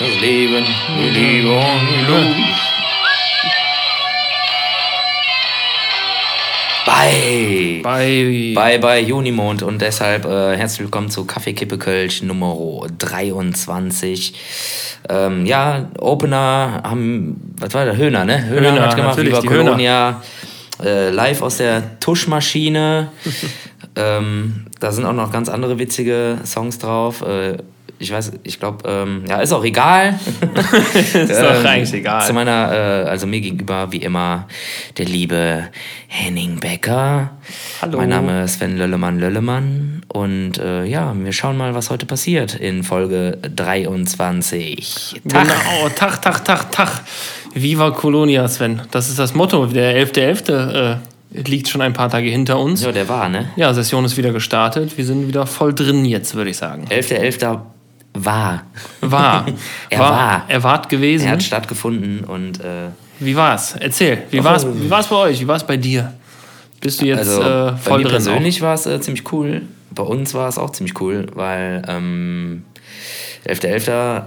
Das Leben, die Liebe und die Lust. Bei, Bei, bei, bei Junimond und deshalb äh, herzlich willkommen zu Kaffeekippe Kölsch Nummer 23. Ähm, ja, Opener haben, was war der? Höhner, ne? Höhner, Höhner, hat gemacht, Höhner. Colonia. Äh, live aus der Tuschmaschine. ähm, da sind auch noch ganz andere witzige Songs drauf. Äh, ich weiß, ich glaube, ähm, ja, ist auch egal. ist doch eigentlich egal. Zu meiner, äh, also mir gegenüber, wie immer, der liebe Henning Becker. Hallo. Mein Name ist Sven Löllemann Löllemann. Und äh, ja, wir schauen mal, was heute passiert in Folge 23. Tag. Genau, Tag, Tag, Tag, Tag. Viva Colonia, Sven. Das ist das Motto. Der 11.11. Äh, liegt schon ein paar Tage hinter uns. Ja, der war, ne? Ja, Session ist wieder gestartet. Wir sind wieder voll drin jetzt, würde ich sagen. 11.11. war. War. Er war. Er wart gewesen. Er hat stattgefunden und äh, Wie war's? Erzähl. Wie war's, wie war's bei euch? Wie war's bei dir? Bist du jetzt also äh, bei voll mir drin? persönlich war es äh, ziemlich cool. Bei uns war es auch ziemlich cool, weil ähm, 11.11.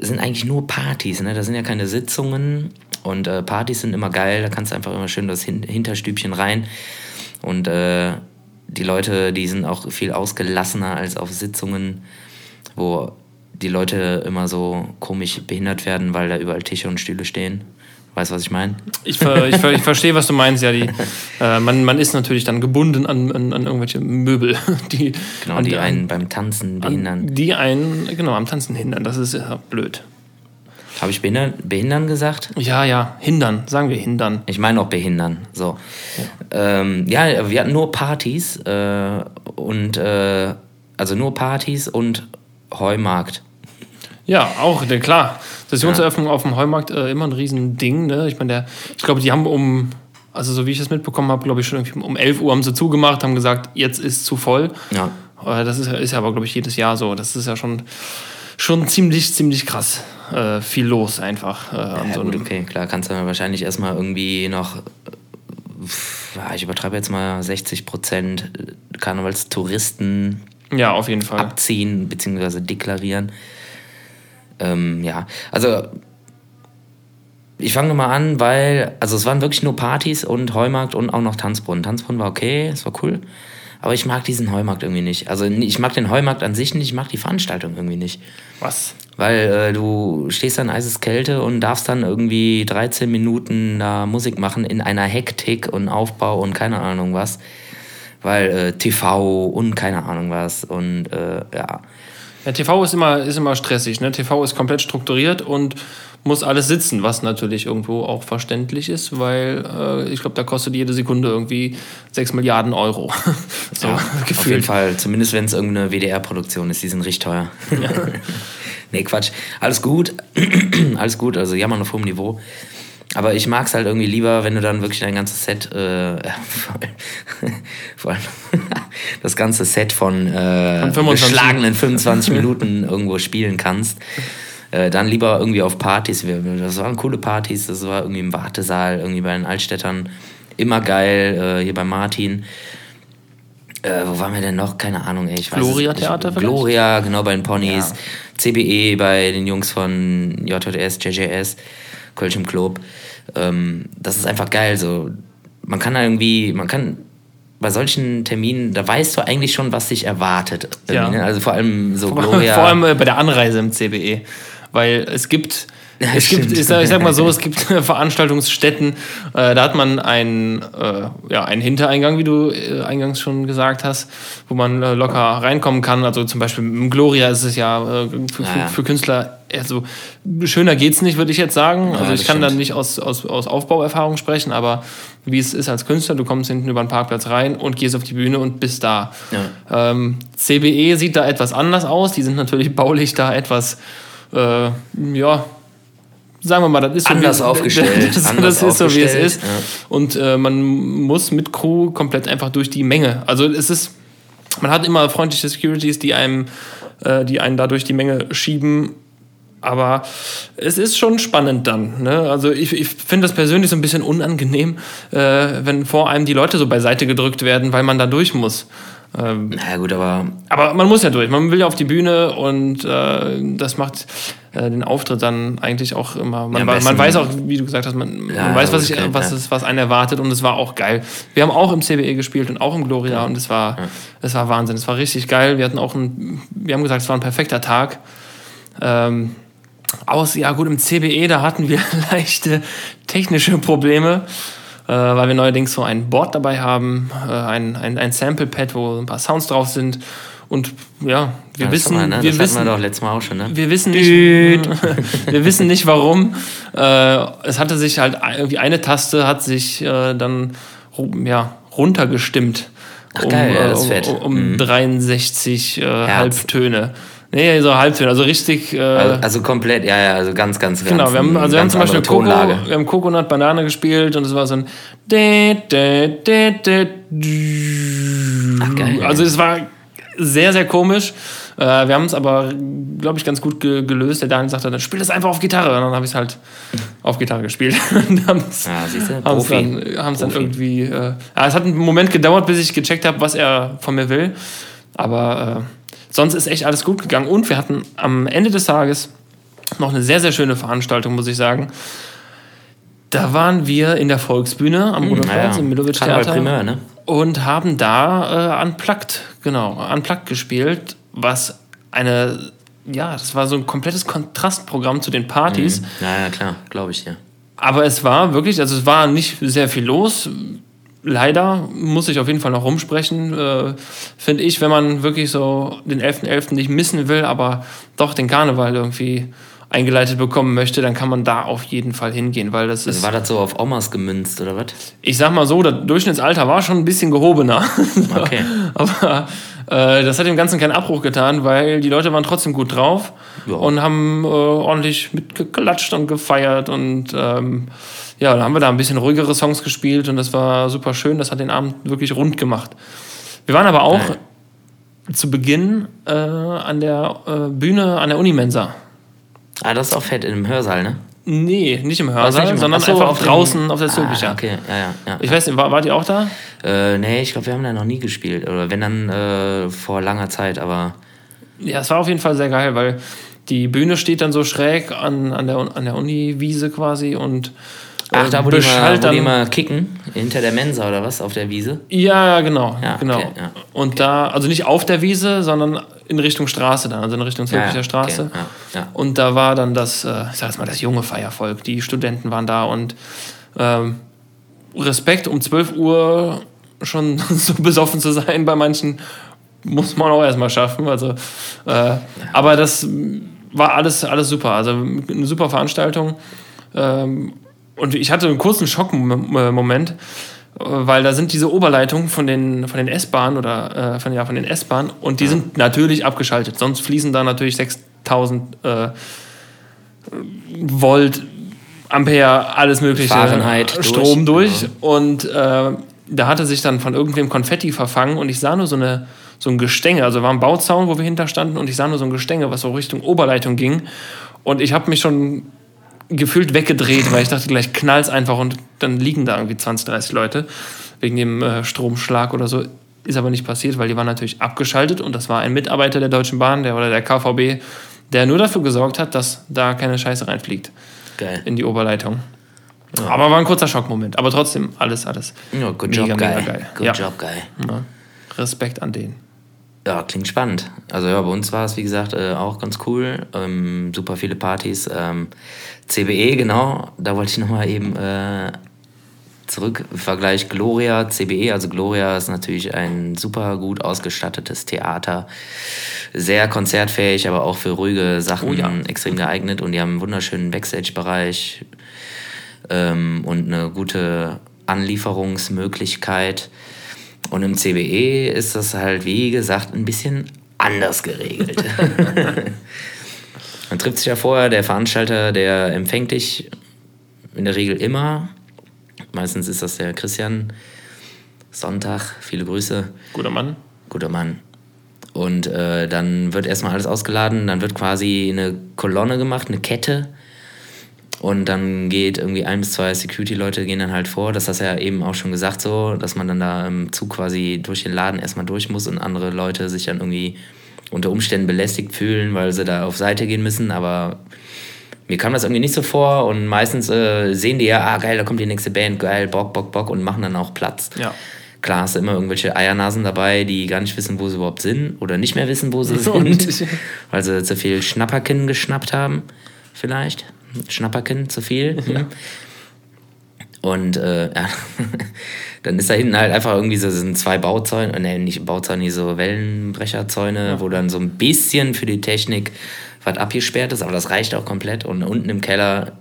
sind eigentlich nur Partys, ne? Da sind ja keine Sitzungen und äh, Partys sind immer geil, da kannst du einfach immer schön das Hin Hinterstübchen rein und äh, die Leute, die sind auch viel ausgelassener als auf Sitzungen, wo die Leute immer so komisch behindert werden, weil da überall Tische und Stühle stehen. Weißt du, was ich meine? Ich, ver, ich, ver, ich verstehe, was du meinst. Ja, die, äh, man, man ist natürlich dann gebunden an, an, an irgendwelche Möbel, die, Genau, an die einen beim Tanzen behindern. Die einen genau am Tanzen hindern. Das ist ja blöd. Habe ich behindern, behindern gesagt? Ja, ja, hindern, sagen wir hindern. Ich meine auch behindern. So. Ja, ähm, ja wir hatten nur Partys äh, und äh, also nur Partys und Heumarkt. Ja, auch, denn klar. Sessionseröffnung auf dem Heumarkt äh, immer ein Riesending. Ne? Ich meine, der, ich glaube, die haben um, also so wie ich das mitbekommen habe, glaube ich schon irgendwie um 11 Uhr haben sie zugemacht, haben gesagt, jetzt ist zu voll. Ja. Äh, das ist, ist ja aber, glaube ich, jedes Jahr so. Das ist ja schon, schon ziemlich, ziemlich krass. Äh, viel los einfach. Äh, Ja, so gut, okay, klar, kannst du wahrscheinlich erstmal irgendwie noch, äh, ja, ich übertreibe jetzt mal 60 Prozent Karnevalstouristen ja, auf jeden Fall. abziehen bzw. deklarieren. Ähm, ja, also ich fange mal an, weil, also es waren wirklich nur Partys und Heumarkt und auch noch Tanzbrunnen. Tanzbrunnen war okay, es war cool, aber ich mag diesen Heumarkt irgendwie nicht. Also ich mag den Heumarkt an sich nicht, ich mag die Veranstaltung irgendwie nicht. Was? Weil äh, du stehst da in eises Kälte und darfst dann irgendwie 13 Minuten da Musik machen in einer Hektik und Aufbau und keine Ahnung was. Weil äh, TV und keine Ahnung was und äh, ja. Ja, TV ist immer, ist immer stressig. Ne? TV ist komplett strukturiert und muss alles sitzen, was natürlich irgendwo auch verständlich ist, weil äh, ich glaube, da kostet jede Sekunde irgendwie 6 Milliarden Euro. so Ja, auf jeden gefühlt. Fall, zumindest wenn es irgendeine WDR-Produktion ist, die sind richtig teuer. nee, Quatsch. Alles gut. Alles gut, also jammern auf hohem Niveau. Aber ich mag es halt irgendwie lieber, wenn du dann wirklich dein ganzes Set, äh, vor allem das ganze Set von, äh, Von 25 geschlagenen 25 Minuten irgendwo spielen kannst. Äh, dann lieber irgendwie auf Partys. Das waren coole Partys, das war irgendwie im Wartesaal, irgendwie bei den Altstädtern. Immer geil, äh, hier bei Martin. Äh, wo waren wir denn noch? Keine Ahnung, ey. Ich weiß Gloria es. Theater vielleicht? Gloria, genau, bei den Ponys. Ja. CBE bei den Jungs von JJS, JJS, Kölsch im Club. Ähm, das ist einfach geil. So. Man kann irgendwie, man kann bei solchen Terminen, da weißt du eigentlich schon, was dich erwartet. Ja. Ne? Also vor allem so Vor, Gloria. vor allem äh, bei der Anreise im CBE. Weil es gibt, Ja, es gibt ich, sag, ich sag mal so, es gibt Veranstaltungsstätten, äh, da hat man einen, äh, ja, einen Hintereingang, wie du äh, eingangs schon gesagt hast, wo man äh, locker reinkommen kann. Also zum Beispiel im Gloria ist es ja äh, für, Ja, ja. für, Künstler, also schöner geht's nicht, würde ich jetzt sagen. Also das ich kann da stimmt. nicht aus, aus, aus Aufbauerfahrung sprechen, aber wie es ist als Künstler, du kommst hinten über den Parkplatz rein und gehst auf die Bühne und bist da. Ja. Ähm, CBE sieht da etwas anders aus. Die sind natürlich baulich da etwas, äh, ja, sagen wir mal, das ist so Anders wie, aufgestellt, Das, anders das ist so, wie es ist. ja. Und äh, man muss mit Crew komplett einfach durch die Menge. Also es ist, man hat immer freundliche Securities, die einem, äh, die einen da durch die Menge schieben. Aber es ist schon spannend dann. Ne? Also ich, ich finde das persönlich so ein bisschen unangenehm, äh, wenn vor einem die Leute so beiseite gedrückt werden, weil man da durch muss. Ähm, Na gut, aber. Aber man muss ja durch. Man will ja auf die Bühne und äh, das macht äh, den Auftritt dann eigentlich auch immer. Man, Ja, man weiß auch, wie du gesagt hast, man, Ja, man weiß, was, ich, ist was, ja. es, was einen erwartet und es war auch geil. Wir haben auch im CBE gespielt und auch im Gloria und es war, es war Wahnsinn. Es war richtig geil. Wir hatten auch ein, wir haben gesagt, es war ein perfekter Tag. Ähm, aus, ja gut, im CBE, da hatten wir leichte technische Probleme, weil wir neuerdings so ein Board dabei haben, äh, ein, ein, ein Sample-Pad, wo ein paar Sounds drauf sind. Und ja, wir Ja, wissen, wir, ne? wir das wissen, hatten wir doch letztes Mal auch schon, ne? wir wissen nicht, wir wissen nicht warum. Äh, es hatte sich halt irgendwie eine Taste hat sich äh, dann ja, runtergestimmt. Ach, geil, ja, um, um, um 63 äh, Halbtöne. Nee, so Halbtöne, also richtig. Äh, Also, also komplett, ja, ja, also ganz, ganz, ganz. Genau, wir haben, also wir haben zum Beispiel Coco, wir haben Coconut Banane gespielt und es war so ein. Ach, geil. Also es war sehr, sehr komisch. Äh, wir haben es aber, glaube ich, ganz gut ge gelöst. Der Daniel sagte, dann spiel das einfach auf Gitarre. Und dann habe ich es halt auf Gitarre gespielt. und haben es Ja, siehst du, haben's Profi. dann, haben's dann Profi. irgendwie. Äh, ja, es hat einen Moment gedauert, bis ich gecheckt habe, was er von mir will. Aber äh, sonst ist echt alles gut gegangen. Und wir hatten am Ende des Tages noch eine sehr, sehr schöne Veranstaltung, muss ich sagen. Da waren wir in der Volksbühne am Rudolfplatz Naja, im Milovic Theater Primeur, ne? und haben da äh, Unplugged, genau, Unplugged gespielt, was eine, ja, das war so ein komplettes Kontrastprogramm zu den Partys. Ja, ja, klar, glaube ich dir. Aber es war wirklich, also es war nicht sehr viel los. Leider muss ich auf jeden Fall noch rumsprechen, äh, finde ich, wenn man wirklich so den 11.11. nicht missen will, aber doch den Karneval irgendwie eingeleitet bekommen möchte, dann kann man da auf jeden Fall hingehen, weil das ist, Also war das so auf Omas gemünzt, oder was? ich sag mal so, das Durchschnittsalter war schon ein bisschen gehobener. Okay. Aber äh, das hat dem Ganzen keinen Abbruch getan, weil die Leute waren trotzdem gut drauf Ja. und haben äh, ordentlich mitgeklatscht und gefeiert. Und ähm, ja, dann haben wir da ein bisschen ruhigere Songs gespielt und das war super schön. Das hat den Abend wirklich rund gemacht. Wir waren aber auch Geil. zu Beginn äh, an der äh, Bühne an der Unimensa. Ah, das ist auch fett, in einem Hörsaal, ne? Nee, nicht im Hörsaal, nicht im- sondern so, einfach auf draußen auf der Zülpicher. Ah, okay, ja, ja. ja. Ich weiß nicht, war, wart ihr auch da? Äh, nee, ich glaube, wir haben da noch nie gespielt. Oder wenn dann äh, vor langer Zeit, aber. Ja, es war auf jeden Fall sehr geil, weil die Bühne steht dann so schräg an, an der, an der Uni-Wiese quasi und Ach, äh, da, wo die, mal, wo die mal kicken, hinter der Mensa oder was, auf der Wiese. Ja, genau, Ja, genau. okay, ja. Und da, also nicht auf der Wiese, sondern in Richtung Straße dann, also in Richtung Zülpicher Straße. Okay, ja, ja. Und da war dann das, äh, ich sag jetzt mal, das junge Feiervolk. Die Studenten waren da und ähm, Respekt, um 12 Uhr schon so besoffen zu sein bei manchen, muss man auch erstmal schaffen. Also, äh, Aber das war alles, alles super. Also eine super Veranstaltung. Ähm, und ich hatte einen kurzen Schockmoment, weil da sind diese Oberleitungen von den, von den S-Bahnen oder äh, von, ja, von den S-Bahnen und die sind natürlich abgeschaltet. Sonst fließen da natürlich 6000 äh, Volt, Ampere, alles mögliche Fahrenheit durch, Strom durch. genau. Und äh, da hatte sich dann von irgendwem Konfetti verfangen und ich sah nur so, eine, so ein Gestänge. Also war ein Bauzaun, wo wir hinterstanden und ich sah nur so ein Gestänge, was so Richtung Oberleitung ging. Und ich habe mich schon gefühlt weggedreht, weil ich dachte, gleich knallt's einfach und dann liegen da irgendwie 20, 30 Leute wegen dem äh, Stromschlag oder so. Ist aber nicht passiert, weil die waren natürlich abgeschaltet und das war ein Mitarbeiter der Deutschen Bahn der, oder der KVB, der nur dafür gesorgt hat, dass da keine Scheiße reinfliegt Geil. in die Oberleitung. Aber war ein kurzer Schockmoment. Aber trotzdem, alles, alles. Ja, good Mega, job, mega geil. geil. Good Ja. job, geil. Ja. Respekt an den. Ja, klingt spannend. Also ja, bei uns war es, wie gesagt, äh, auch ganz cool. Ähm, super viele Partys. Ähm, CBE, genau, da wollte ich nochmal eben äh, zurück. Vergleich Gloria, CBE. Also Gloria ist natürlich ein super gut ausgestattetes Theater. Sehr konzertfähig, aber auch für ruhige Sachen Oh ja. extrem geeignet. Und die haben einen wunderschönen Backstage-Bereich ähm, und eine gute Anlieferungsmöglichkeit. Und im CBE ist das halt, wie gesagt, ein bisschen anders geregelt. Man trifft sich ja vorher, der Veranstalter, der empfängt dich in der Regel immer. Meistens ist das der Christian. Sonntag, viele Grüße, Guter Mann. guter Mann. Und äh, dann wird erstmal alles ausgeladen, dann wird quasi eine Kolonne gemacht, eine Kette. Und dann geht irgendwie ein bis zwei Security-Leute gehen dann halt vor. Das hast du ja eben auch schon gesagt so, dass man dann da im Zug quasi durch den Laden erstmal durch muss und andere Leute sich dann irgendwie unter Umständen belästigt fühlen, weil sie da auf Seite gehen müssen. Aber mir kam das irgendwie nicht so vor und meistens äh, sehen die ja, ah geil, da kommt die nächste Band, geil, Bock, Bock, Bock und machen dann auch Platz. Ja. Klar hast du immer irgendwelche Eiernasen dabei, die gar nicht wissen, wo sie überhaupt sind oder nicht mehr wissen, wo sie sind, weil sie zu viel Schnapperkinn geschnappt haben, vielleicht. Schnapperkinn zu viel. hm. Und äh, ja, dann ist da hinten halt einfach irgendwie so sind zwei Bauzäune, ne, nicht Bauzäune, so Wellenbrecherzäune, wo dann so ein bisschen für die Technik was abgesperrt ist, aber das reicht auch komplett. Und unten im Keller,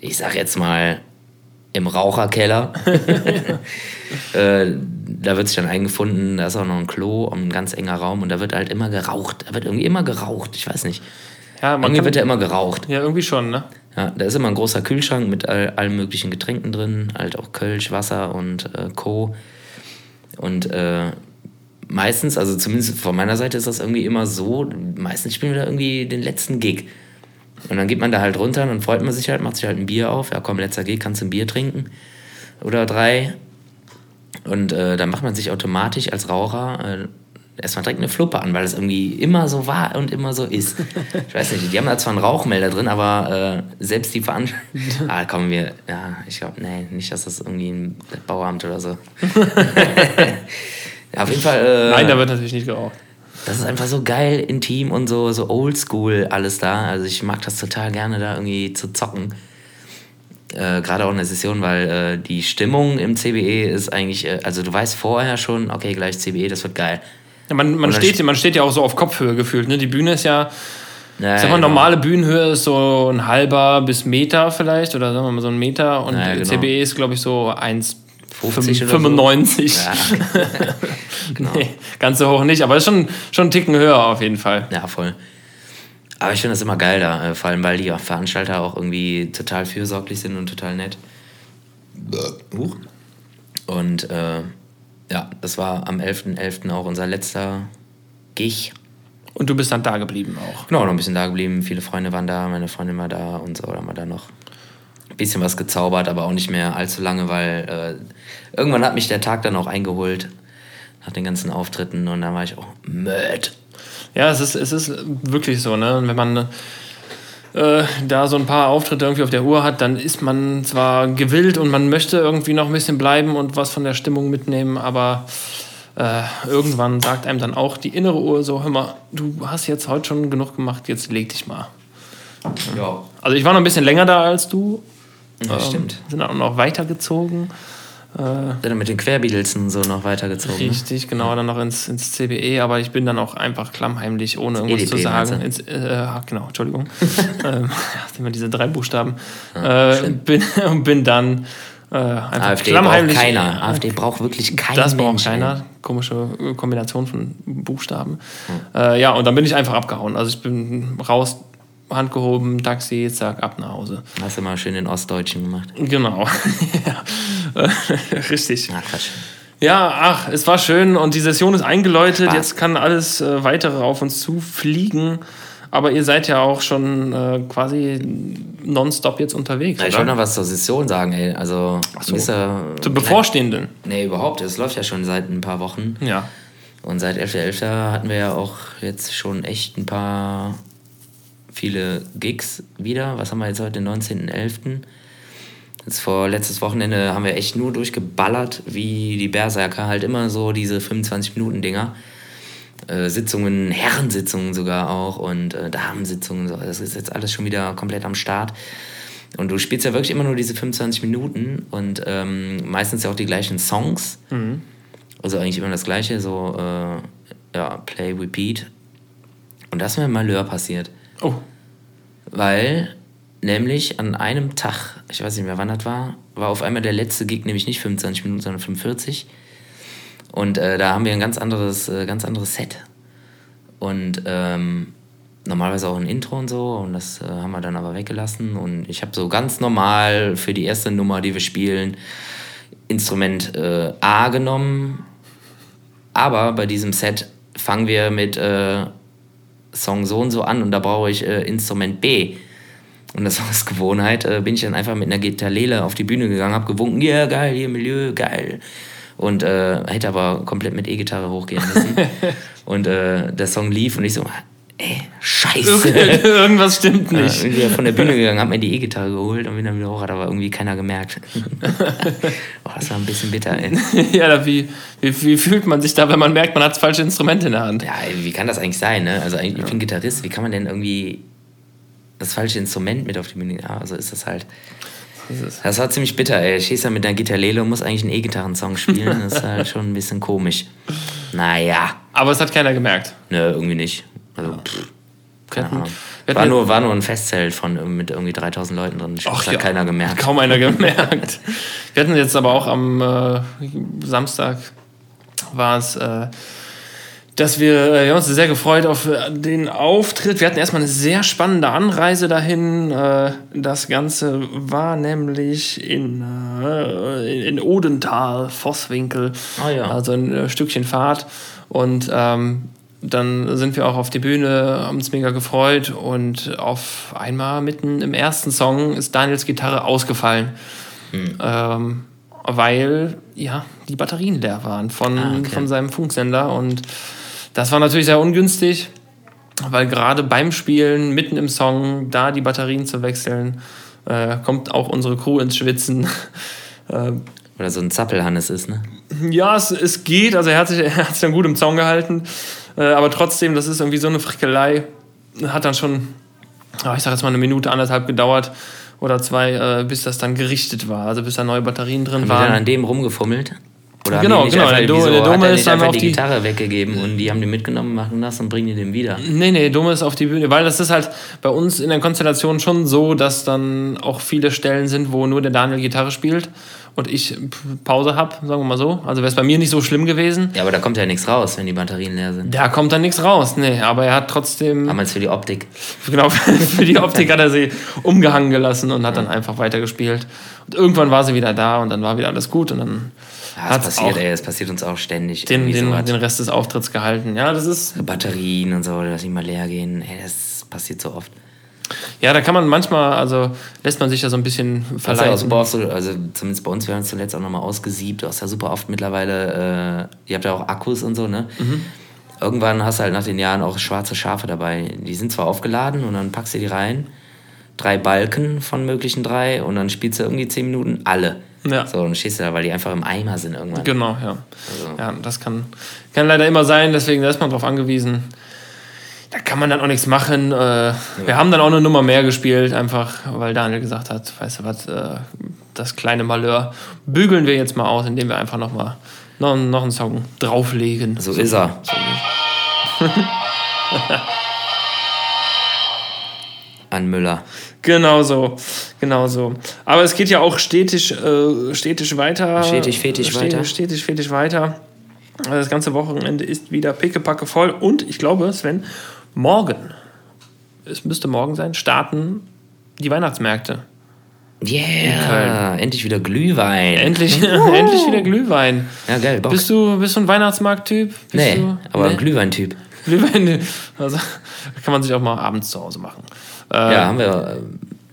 ich sag jetzt mal, im Raucherkeller, äh, da wird sich dann eingefunden, da ist auch noch ein Klo und ein ganz enger Raum und da wird halt immer geraucht. Da wird irgendwie immer geraucht, ich weiß nicht. Ja, man Irgendwie wird ja immer geraucht. ja, irgendwie schon, ne? Ja, da ist immer ein großer Kühlschrank mit all, allen möglichen Getränken drin, halt auch Kölsch, Wasser und äh, Co. Und äh, meistens, also zumindest von meiner Seite ist das irgendwie immer so, meistens spielen wir da irgendwie den letzten Gig. Und dann geht man da halt runter und dann freut man sich halt, macht sich halt ein Bier auf. Ja, komm, letzter Gig, kannst du ein Bier trinken. Oder drei. Und äh, dann macht man sich automatisch als Raucher äh, erstmal direkt eine Fluppe an, weil das irgendwie immer so war und immer so ist. Ich weiß nicht, die haben da zwar einen Rauchmelder drin, aber äh, selbst die Veranstaltung. Ah, kommen wir. Ja, ich glaube, nee, nicht, dass das irgendwie ein Bauamt oder so. ja, auf jeden Fall. Äh, Nein, da wird natürlich nicht geraucht. das ist einfach so geil, intim und so, so oldschool alles da. Also ich mag das total gerne, da irgendwie zu zocken. Äh, Gerade auch in der Session, weil äh, die Stimmung im CBE ist eigentlich, äh, also du weißt vorher schon, okay, gleich CBE, das wird geil. Ja, man, man, steht, man steht ja auch so auf Kopfhöhe gefühlt. Ne? Die Bühne ist ja, Ja, sag mal, genau. normale Bühnenhöhe ist so ein halber bis Meter vielleicht oder sagen wir mal so ein Meter und Ja, genau. CBE ist, glaube ich, so 50 oder so. 1,95. Ja, genau. Nee, ganz so hoch nicht, aber ist schon, schon einen Ticken höher auf jeden Fall. Ja, voll. Aber ich finde das immer geil da, äh, vor allem weil die Veranstalter auch irgendwie total fürsorglich sind und total nett. Huch. Und äh, ja, das war am 11.11. auch unser letzter Gig. Und du bist dann da geblieben auch. Genau, noch ein bisschen da geblieben. Viele Freunde waren da, meine Freundin war da und so. Da haben wir da noch ein bisschen was gezaubert, aber auch nicht mehr allzu lange, weil äh, irgendwann hat mich der Tag dann auch eingeholt nach den ganzen Auftritten und dann war ich auch mad. Ja, es ist, es ist wirklich so, ne? Wenn man äh, da so ein paar Auftritte irgendwie auf der Uhr hat, dann ist man zwar gewillt und man möchte irgendwie noch ein bisschen bleiben und was von der Stimmung mitnehmen, aber äh, irgendwann sagt einem dann auch die innere Uhr so, hör mal, du hast jetzt heute schon genug gemacht, jetzt leg dich mal. Ja, Also ich war noch ein bisschen länger da als du. ja Ähm, stimmt. Sind dann auch noch weitergezogen. Dann mit den Querbeatlesen so noch weitergezogen. ne? Richtig, genau, dann noch ins, ins CBE, aber ich bin dann auch einfach klammheimlich, ohne irgendwas EDP zu sagen. meinst Ins, äh, genau, Entschuldigung. ähm, ja, immer diese drei Buchstaben. äh, bin, und bin dann äh, einfach AfD braucht keiner. AfD braucht wirklich kein Das braucht keiner. Komische äh, Kombination von Buchstaben. Hm. Äh, ja, und dann bin ich einfach abgehauen. Also ich bin raus, Hand gehoben, Taxi, zack, ab nach Hause. Hast du mal schön den Ostdeutschen gemacht. Genau. ja. Richtig. Na, Quatsch. Ja, ach, es war schön und die Session ist eingeläutet. Spaß. Jetzt kann alles äh, weitere auf uns zufliegen. Aber ihr seid ja auch schon äh, quasi nonstop jetzt unterwegs. Ja, ich wollte noch was zur Session sagen, ey. Also, so. ja, Zur bevorstehenden. Nee, überhaupt. Es läuft ja schon seit ein paar Wochen. Ja. Und seit 11.11. hatten wir ja auch jetzt schon echt ein paar viele Gigs wieder. Was haben wir jetzt heute, den 19.11.? Jetzt vor letztes Wochenende haben wir echt nur durchgeballert, wie die Berserker. Halt immer so diese 25-Minuten-Dinger. Äh, Sitzungen, Herrensitzungen sogar auch und äh, Damensitzungen. So. Das ist jetzt alles schon wieder komplett am Start. Und du spielst ja wirklich immer nur diese 25 Minuten und ähm, meistens ja auch die gleichen Songs. Also eigentlich immer das gleiche, so äh, ja, Play, Repeat. Und das ist mir im Malheur passiert. Oh, Weil nämlich an einem Tag, ich weiß nicht mehr wann das war, war auf einmal der letzte Gig nämlich nicht 25 Minuten, sondern 45. Und äh, da haben wir ein ganz anderes, äh, ganz anderes Set. Und ähm, normalerweise auch ein Intro und so. Und das äh, haben wir dann aber weggelassen. Und ich habe so ganz normal für die erste Nummer, die wir spielen, Instrument äh, A genommen. Aber bei diesem Set fangen wir mit äh, Song so und so an und da brauche ich äh, Instrument B. Und das aus Gewohnheit äh, bin ich dann einfach mit einer Gitarrele auf die Bühne gegangen, hab gewunken, ja, geil, hier Milieu, geil. Und äh, hätte aber komplett mit E-Gitarre hochgehen müssen. und äh, der Song lief und ich so, ey, scheiße. Irgendwas stimmt Ja, nicht. irgendwie von der Bühne gegangen, hab mir die E-Gitarre geholt und bin dann wieder hoch, hat aber irgendwie keiner gemerkt. oh, das war ein bisschen bitter, ey. Ja, wie, wie, wie fühlt man sich da, wenn man merkt, man hat das falsche Instrument in der Hand? Ja, ey, wie kann das eigentlich sein, ne? Also ich bin Gitarrist, wie kann man denn irgendwie das falsche Instrument mit auf die Bühne? Ja, so ist das halt. Das war ziemlich bitter, ey. Ich stehst da mit einer Gitarrele und muss eigentlich einen E-Gitarren-Song spielen. Das ist halt schon ein bisschen komisch. Naja, Aber es hat keiner gemerkt. ne, irgendwie nicht. Also, pff, keine Ahnung. War nur, war nur ein Festzelt von, äh, mit irgendwie 3000 Leuten drin. Das Ach hat ja, keiner gemerkt. Kaum einer gemerkt. Wir hatten jetzt aber auch am äh, Samstag war es, äh, dass wir, äh, wir haben uns sehr gefreut auf äh, den Auftritt. Wir hatten erstmal eine sehr spannende Anreise dahin. Äh, das Ganze war nämlich in, in Odenthal, Vosswinkel, Ah ja. also ein Stückchen Fahrt. Und ähm, dann sind wir auch auf die Bühne, haben uns mega gefreut und auf einmal mitten im ersten Song ist Daniels Gitarre ausgefallen. Ähm, weil ja die Batterien leer waren von, Ah, okay. von seinem Funksender und das war natürlich sehr ungünstig, weil gerade beim Spielen, mitten im Song, da die Batterien zu wechseln, äh, kommt auch unsere Crew ins Schwitzen. äh, Oder so ein Zappelhannes ist, ne? ja, es, es geht. Also er hat, sich, er hat sich dann gut im Zaun gehalten. Äh, aber trotzdem, das ist irgendwie so eine Frickelei. Hat dann schon, ah, ich sag jetzt mal, eine Minute, anderthalb gedauert oder zwei, äh, bis das dann gerichtet war. Also bis da neue Batterien drin Haben die dann waren. an dem rumgefummelt? Oder Genau, genau, der Do- wieso, der hat Dome ist dann auf die die- Gitarre weggegeben und die haben die mitgenommen, machen das und bringen die den wieder. Nee, nee, Dumme ist auf die Bühne, weil das ist halt bei uns in der Konstellation schon so, dass dann auch viele Stellen sind, wo nur der Daniel Gitarre spielt und ich Pause habe, sagen wir mal so. Also wäre es bei mir nicht so schlimm gewesen. Ja, aber da kommt ja nichts raus, wenn die Batterien leer sind. Da kommt dann nichts raus, nee, aber er hat trotzdem Damals für die Optik. Genau, für die Optik hat er sie umgehangen gelassen und hat dann einfach weitergespielt. Und irgendwann war sie wieder da und dann war wieder alles gut und dann Ja, hat passiert, auch ey, das passiert uns auch ständig. den, den, sowas. den Rest des Auftritts gehalten. Ja, das ist, Batterien und so, dass die mal leer gehen. Ey, das passiert so oft. ja, da kann man manchmal, also lässt man sich ja so ein bisschen Das ist ja auch verleiten. super oft so, also zumindest bei uns, wir haben es zuletzt auch nochmal ausgesiebt. Du hast ja super oft mittlerweile, äh, ihr habt ja auch Akkus und so, ne? Mhm. Irgendwann hast du halt nach den Jahren auch schwarze Schafe dabei. Die sind zwar aufgeladen und dann packst du die rein. Drei Balken von möglichen drei und dann spielst du irgendwie zehn Minuten alle. Ja. So, dann stehst du da, weil die einfach im Eimer sind irgendwann. Genau, ja. Also- Ja, das kann, kann leider immer sein, deswegen ist man drauf angewiesen. Da kann man dann auch nichts machen. Äh, Wir haben dann auch eine Nummer mehr gespielt, einfach weil Daniel gesagt hat, weißt du was, äh, das kleine Malheur bügeln wir jetzt mal aus, indem wir einfach noch mal noch, noch einen Song drauflegen. So ist er. An Müller. Genau so, genau so. Aber es geht ja auch stetig, äh, stetig weiter. Stetig, fetisch Stetig, weiter. Stetig, stetig weiter. Das ganze Wochenende ist wieder pickepacke voll. Und ich glaube, Sven, morgen, es müsste morgen sein, starten die Weihnachtsmärkte. Yeah, endlich wieder Glühwein. Endlich, endlich wieder Glühwein. ja, geil, Bock. Bist du, bist du ein Weihnachtsmarkt-Typ? Nee, du, aber nee? ein Glühweintyp. Glühwein, also kann man sich auch mal abends zu Hause machen. Äh, Ja, haben wir,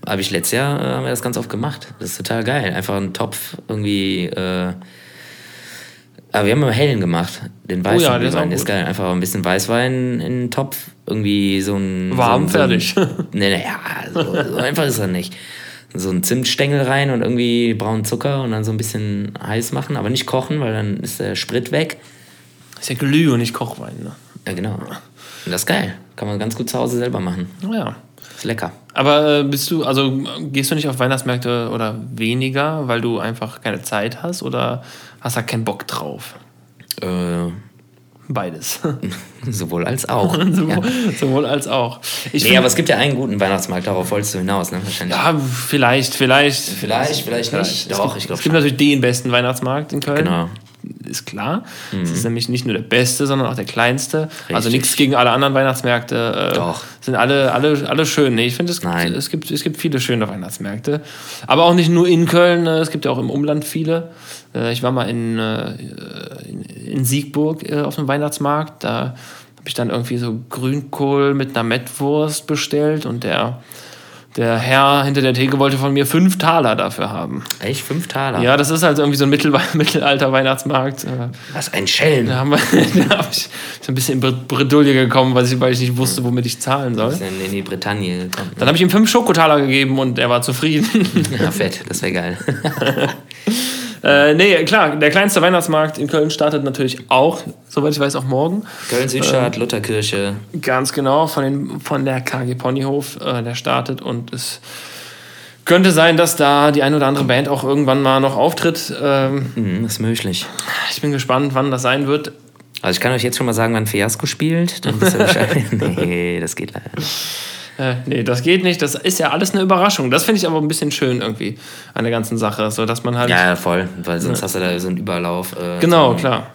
äh, habe ich letztes Jahr, äh, haben wir das ganz oft gemacht. Das ist total geil. Einfach einen Topf irgendwie, äh, aber wir haben immer hellen gemacht. Den weißen Oh ja, der ist ist geil. Einfach ein bisschen Weißwein in den Topf, irgendwie so ein... Warm, so ein, fertig. So ein, nee, nee, ja, so, so einfach ist er nicht. So ein Zimtstängel rein und irgendwie braunen Zucker und dann so ein bisschen heiß machen, aber nicht kochen, weil dann ist der Sprit weg. Ist ja Glüh und nicht Kochwein. Ne? Ja, genau. Und das ist geil. Kann man ganz gut zu Hause selber machen. Ja. Lecker. Aber äh, bist du, also gehst du nicht auf Weihnachtsmärkte oder weniger, weil du einfach keine Zeit hast oder hast da keinen Bock drauf? Äh, Beides. sowohl als auch. sowohl, ja. sowohl als auch. Ich Nee, find- aber es gibt ja einen guten Weihnachtsmarkt, darauf wolltest du hinaus, ne? Wahrscheinlich. ja, vielleicht, vielleicht. Vielleicht, vielleicht nicht. Es Doch, gibt, ich glaub Es gibt natürlich den besten Weihnachtsmarkt in Köln. Genau. Ist klar. Es ist nämlich nicht nur der beste, sondern auch der kleinste. Also Richtig. nichts gegen alle anderen Weihnachtsmärkte. Äh, Doch. Sind alle, alle, alle schön. Nee, ich finde, es, gibt- es, gibt, es gibt viele schöne Weihnachtsmärkte. Aber auch nicht nur in Köln, äh, es gibt ja auch im Umland viele. Äh, Ich war mal in, äh, in, in Siegburg äh, auf einem Weihnachtsmarkt. Da habe ich dann irgendwie so Grünkohl mit einer Mettwurst bestellt und der der Herr hinter der Theke wollte von mir fünf Taler dafür haben. Echt? Fünf Taler? Ja, das ist halt irgendwie so ein Mittel mittelalter Weihnachtsmarkt. Äh, Was ein Schelm. Da, wir, da hab ich so ein bisschen in Bredouille gekommen, weil ich, weil ich nicht wusste, womit ich zahlen soll. Ist dann in die Bretagne gekommen. Dann habe ich ihm fünf Schokotaler gegeben und er war zufrieden. Ja, fett, das wäre geil. Äh, nee, klar, der kleinste Weihnachtsmarkt in Köln startet natürlich auch, soweit ich weiß, auch morgen. Köln-Südstadt, Lutherkirche. Ganz genau, von, den, von der KG Ponyhof, äh, der startet und es könnte sein, dass da die ein oder andere Band auch irgendwann mal noch auftritt. Ähm, Mhm, ist möglich. ich bin gespannt, wann das sein wird. Also ich kann euch jetzt schon mal sagen, wann Fiasco spielt. Dann wisst ihr Bescheid. nee, das geht leider nicht. Äh, nee, das geht nicht. Das ist ja alles eine Überraschung. Das finde ich aber ein bisschen schön irgendwie an der ganzen Sache. So, dass man halt. Ja, ja, voll. Weil sonst hast du da so einen Überlauf. Äh, genau, so klar.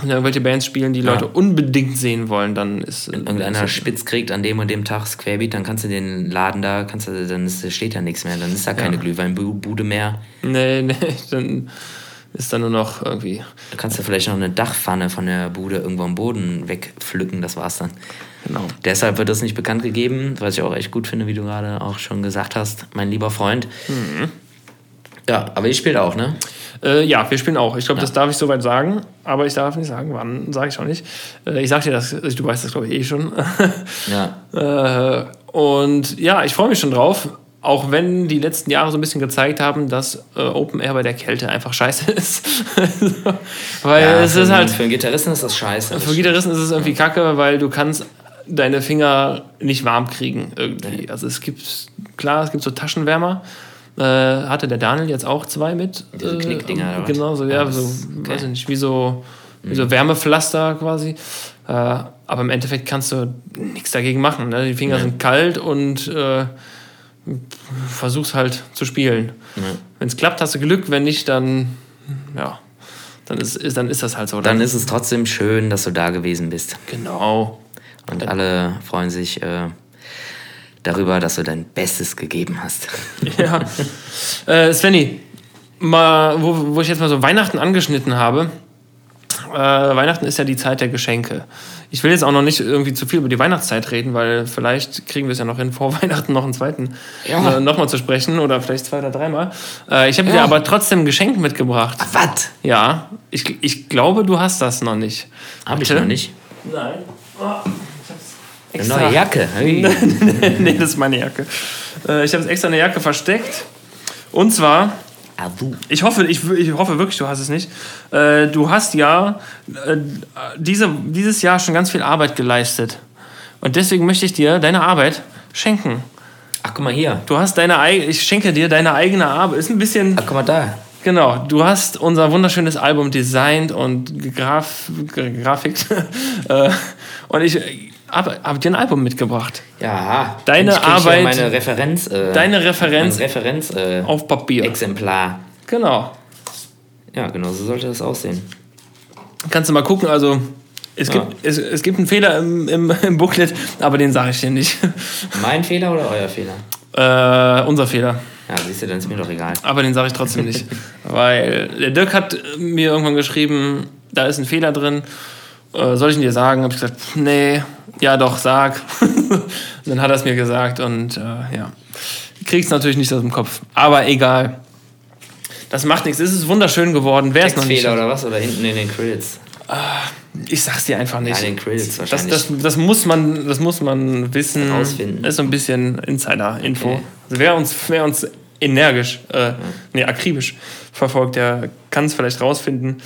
Wenn irgendwelche Bands spielen, die Leute unbedingt sehen wollen, dann ist. Irgendeiner spitz kriegt an dem und dem Tag das Querbeat, dann kannst du den Laden da, kannst du, dann ist, steht da nichts mehr. Dann ist da keine Glühweinbude mehr. Nee, nee, dann ist da nur noch irgendwie. Da kannst du vielleicht noch eine Dachpfanne von der Bude irgendwo am Boden wegpflücken, das war's dann. Genau. Deshalb wird das nicht bekannt gegeben, was ich auch echt gut finde, wie du gerade auch schon gesagt hast, mein lieber Freund. Ja, aber ihr spielt auch, ne? Äh, ja, wir spielen auch. Ich glaube, das darf ich soweit sagen, aber ich darf nicht sagen, wann, sage ich auch nicht. Äh, ich sag dir das, du weißt das, glaube ich, eh schon. Ja. Äh, und ja, ich freue mich schon drauf. Auch wenn die letzten Jahre so ein bisschen gezeigt haben, dass äh, Open Air bei der Kälte einfach scheiße ist. weil ja, es für, ist halt, Für einen Gitarristen ist das scheiße. für Gitarristen ist es irgendwie kacke, weil du kannst deine Finger nicht warm kriegen irgendwie. Also es gibt, klar, es gibt so Taschenwärmer. Äh, hatte der Daniel jetzt auch zwei mit. Diese äh, Knickdinger was? Genau, so, ja, so, geil. weiß ich nicht, wie so, wie so Wärmepflaster quasi. Äh, aber im Endeffekt kannst du nichts dagegen machen. Ne? Die Finger Ja. sind kalt und äh, versuch's halt zu spielen. Ja. Wenn es klappt, hast du Glück. Wenn nicht, dann, ja, dann ist, ist, dann ist das halt so. Dann ist es trotzdem schön, dass du da gewesen bist. genau. Und alle freuen sich äh, darüber, dass du dein Bestes gegeben hast. Ja. äh, Svenny, mal, wo, wo ich jetzt mal so Weihnachten angeschnitten habe. Äh, Weihnachten ist ja die Zeit der Geschenke. Ich will jetzt auch noch nicht irgendwie zu viel über die Weihnachtszeit reden, weil vielleicht kriegen wir es ja noch hin, vor Weihnachten noch einen zweiten Ja. äh, nochmal zu sprechen oder vielleicht zwei oder dreimal. Äh, ich habe dir Ja. aber trotzdem ein Geschenk mitgebracht. Was? Ja, ich, ich glaube, du hast das noch nicht. Hab ich noch nicht. Nein. Oh, Eine neue Jacke. Hey. nee, das ist meine Jacke. Äh, ich habe extra eine Jacke versteckt. Und zwar. Ich hoffe, ich, ich hoffe wirklich, du hast es nicht. Äh, du hast ja äh, diese, dieses Jahr schon ganz viel Arbeit geleistet. Und deswegen möchte ich dir deine Arbeit schenken. Ach, guck mal hier. Du hast deine eigene, ich schenke dir deine eigene Arbeit. Ist ein bisschen, Ach, guck mal da. genau, du hast unser wunderschönes Album designt und gegraf, grafikt. Äh, und ich dir ein Album mitgebracht. Ja. Deine Arbeit- Meine Referenz. Äh, Deine Referenz Referenz. Äh, auf Papier. Exemplar. Genau. Ja, genau so sollte das aussehen. Kannst du mal gucken, also es, Ja. gibt, es, es gibt einen Fehler im, im, im Booklet, aber den sage ich dir nicht. Mein Fehler oder euer Fehler? Äh, unser Fehler. Ja, siehst du, dann ist mir doch egal. Aber den sage ich trotzdem nicht. Weil der Dirk hat mir irgendwann geschrieben, da ist ein Fehler drin. Äh, soll ich ihn dir sagen? Habe ich gesagt, nee, ja doch, sag. und dann hat er es mir gesagt und äh, ja. Krieg's natürlich nicht aus dem Kopf. Aber egal. Das macht nichts. Es ist wunderschön geworden. Wer es noch nicht. Textfehler oder was? Oder hinten in den Credits? Ich sag's dir einfach nicht. Ja, in den Credits Das, wahrscheinlich. das, das, muss man, das muss man wissen. Herausfinden. Das ist so ein bisschen Insider-Info. Okay. Also wer, uns, wer uns energisch, äh, nee, akribisch verfolgt, der kann es vielleicht rausfinden.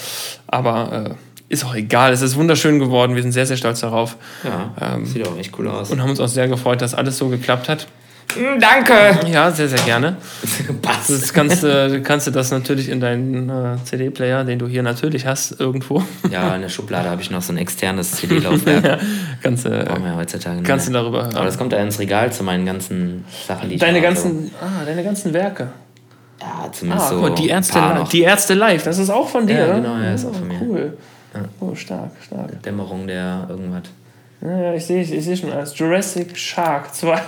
Aber äh, ist auch egal. Es ist wunderschön geworden. Wir sind sehr, sehr stolz darauf. ja, Ähm, sieht auch echt cool aus. Und haben uns auch sehr gefreut, dass alles so geklappt hat. Mm, Danke! Ja, sehr, sehr gerne. Passt. Jetzt kannst, du kannst du das natürlich in deinen äh, CD-Player, den du hier natürlich hast, irgendwo. Ja, in der Schublade habe ich noch so ein externes CD-Laufwerk. ja, kannst du, Brauchen wir heutzutage nicht kannst du darüber Aber hören. das kommt da ins Regal zu meinen ganzen Sachen, die ich Deine habe. ganzen, ah, deine ganzen Werke. Ja, zumindest Ah, so. die Ärzte, die Ärzte live, das ist auch von dir. Ja, genau, ja, ist auch Oh, von mir. Cool. Oh, stark, stark. Dämmerung der irgendwas. Ja, ja, ich sehe ich seh schon als Jurassic Shark 2.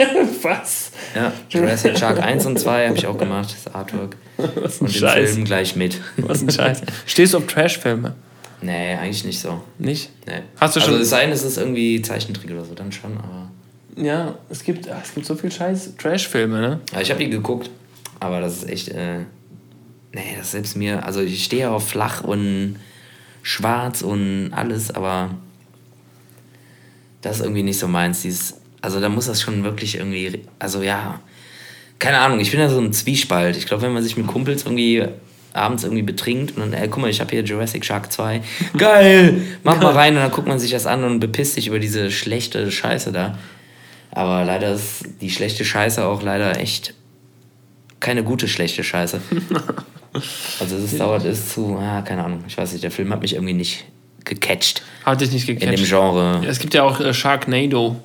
Was? Ja, Jurassic Shark 1 und 2 habe ich auch gemacht, das Artwork. Was ein Und den Scheiß. Film gleich mit. Was ein Scheiß. Stehst du auf Trash-Filme? Nee, eigentlich nicht so. Nicht? Nee. Hast du schon- Also es sei denn, es ist irgendwie Zeichentrick oder so, dann schon, aber. Ja, es gibt, es gibt so viel Scheiß Trash-Filme, ne? Ja, ich habe die geguckt, aber das ist echt. Äh, nee, das ist selbst mir. Also ich stehe auf flach und schwarz und alles, aber das ist irgendwie nicht so meins. Dieses, also da muss das schon wirklich irgendwie. Also ja, keine Ahnung, ich bin da so ein Zwiespalt. Ich glaube, wenn man sich mit Kumpels irgendwie abends irgendwie betrinkt und dann, ey, guck mal, ich habe hier Jurassic Shark 2. Geil! Mach mal rein und dann guckt man sich das an und bepisst sich über diese schlechte Scheiße da. Aber leider ist die schlechte Scheiße auch leider echt keine gute schlechte Scheiße. Also es dauert es zu, ah, keine Ahnung, ich weiß nicht, der Film hat mich irgendwie nicht gecatcht. Hat dich nicht gecatcht? In dem Genre. Ja, es gibt ja auch äh, Sharknado.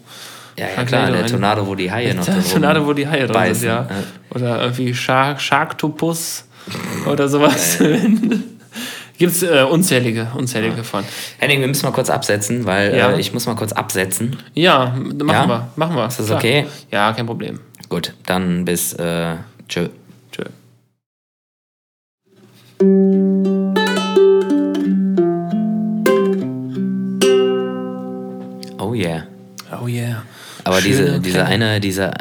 Ja, ja klar, der Tornado, wo die Haie noch Der Tornado, wo die Haie drin sind, ja. ja. Oder irgendwie Shark, Sharktopus oder sowas. Gibt es äh, unzählige, unzählige ja. von. Henning, wir müssen mal kurz absetzen, weil Ja. äh, ich muss mal kurz absetzen. Ja, machen Ja? wir. Machen wir. Ist das Klar. okay? Ja, kein Problem. Gut, dann bis äh, tschö. Oh yeah. Oh yeah. Aber Schöne diese, diese eine, diese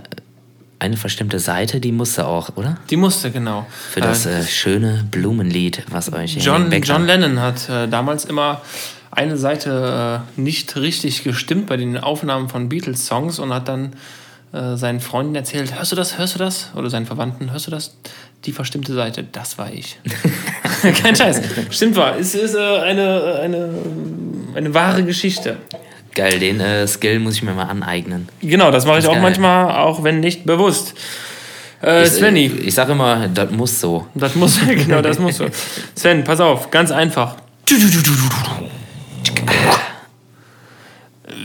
eine verstimmte Seite, die musste auch, oder? Die musste, genau. Für das äh, schöne Blumenlied, was euch John, John Lennon hat äh, damals immer eine Seite äh, nicht richtig gestimmt bei den Aufnahmen von Beatles-Songs und hat dann äh, seinen Freunden erzählt, hörst du das, hörst du das? Oder seinen Verwandten, hörst du das? Die verstimmte Seite, das war ich. Kein Scheiß. Stimmt wahr. Es ist äh, eine, eine, eine wahre Geschichte. Geil, den äh, Skill muss ich mir mal aneignen. Genau, das mache ich auch geil. manchmal, auch wenn nicht bewusst. Äh, Ich, Svenny, ich, ich sag immer, das muss so. das muss, genau, das muss so. Sven, pass auf, ganz einfach.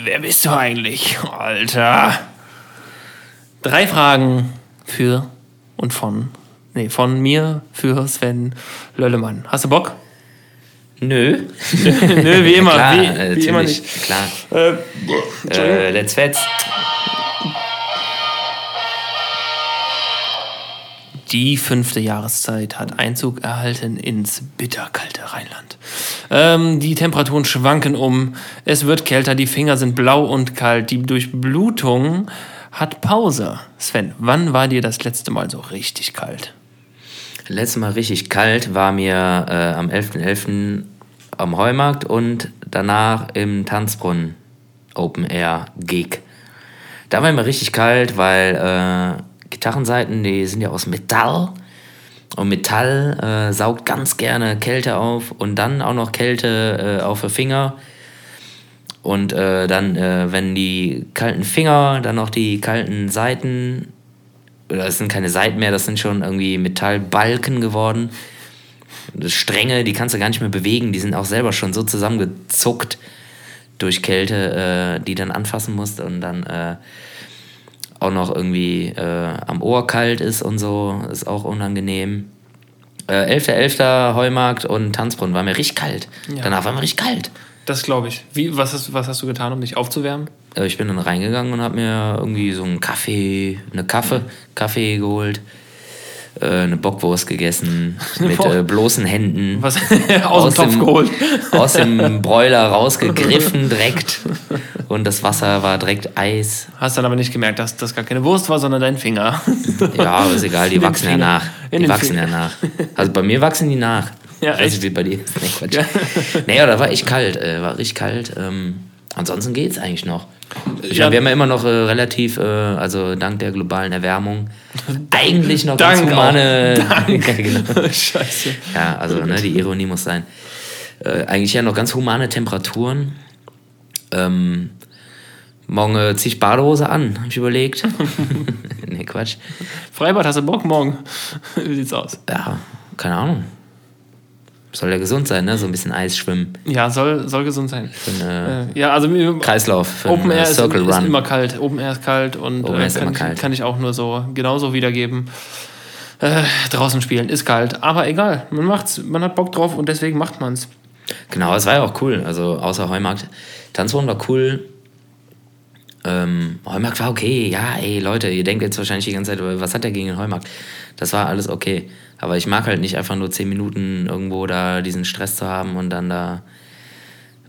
Wer bist du eigentlich, Alter? Drei Fragen für und von, nee, von mir für Sven Löllemann. Hast du Bock? Nö. Nö, wie immer, klar, wie, äh, wie immer nicht. Klar. Äh, Äh, let's fetz. Die fünfte Jahreszeit hat Einzug erhalten ins bitterkalte Rheinland. Ähm, die Temperaturen schwanken um, es wird kälter, die Finger sind blau und kalt, die Durchblutung hat Pause. Sven, wann war dir das letzte Mal so richtig kalt? Letztes Mal richtig kalt war mir äh, am 11.11. am Heumarkt und danach im Tanzbrunnen Open Air Gig. Da war mir richtig kalt, weil äh, Gitarrenseiten, die sind ja aus Metall. Und Metall äh, saugt ganz gerne Kälte auf und dann auch noch Kälte äh, auf die Finger. Und äh, dann, äh, wenn die kalten Finger, dann noch die kalten Seiten, das sind keine Seiten mehr, das sind schon irgendwie Metallbalken geworden. Das Stränge, die kannst du gar nicht mehr bewegen, die sind auch selber schon so zusammengezuckt durch Kälte, äh, die dann anfassen musst und dann äh, auch noch irgendwie äh, am Ohr kalt ist und so, ist auch unangenehm. Äh, 11.11. Heumarkt und Tanzbrunnen war mir richtig kalt. Ja. Danach war mir richtig kalt. Das glaube ich. Wie, was, hast, was hast du getan, um dich aufzuwärmen? Äh, Ich bin dann reingegangen und habe mir irgendwie so einen Kaffee, eine Kaffee, Kaffee geholt, äh, eine Bockwurst gegessen, mit äh, bloßen Händen. Was aus, dem Topf geholt? Aus dem Broiler rausgegriffen direkt. Und das Wasser war direkt Eis. Hast dann aber nicht gemerkt, dass das gar keine Wurst war, sondern dein Finger. Ja, aber ist egal, die In wachsen ja nach. Die wachsen ja Finger. nach. Also bei mir wachsen die nach. Ja, also echt? wie bei dir. Nee, Quatsch. Nee, aber da war echt kalt. Äh, war richtig kalt. Ähm, ansonsten geht's eigentlich noch. Ich Ja. meine, wir haben ja immer noch äh, relativ, äh, also dank der globalen Erwärmung, eigentlich noch Dank ganz humane. ja, genau. Scheiße. ja, also ne, die Ironie muss sein. Äh, eigentlich ja noch ganz humane Temperaturen. Ähm, morgen äh, zieh ich Badehose an, habe ich überlegt. nee, Quatsch. Freibad, hast du Bock morgen? Wie sieht's aus? Ja, keine Ahnung. Soll ja gesund sein, ne? So ein bisschen Eis schwimmen. Ja, soll, soll gesund sein. Einen Äh, ja, also Kreislauf, Open einen Air ist, ist immer kalt. Open Air ist kalt und Open Air äh, ist kann, immer ich, kalt. kann ich auch nur so genauso wiedergeben. Äh, draußen spielen ist kalt, aber egal. Man macht's, man hat Bock drauf und deswegen macht man's. Genau, es war ja auch cool. Also außer Heumarkt. Tanzwohn war cool. Ähm, Heumarkt war okay. Ja, ey, Leute, ihr denkt jetzt wahrscheinlich die ganze Zeit, was hat der gegen den Heumarkt? Das war alles okay. Aber ich mag halt nicht einfach nur zehn Minuten irgendwo da diesen Stress zu haben und dann da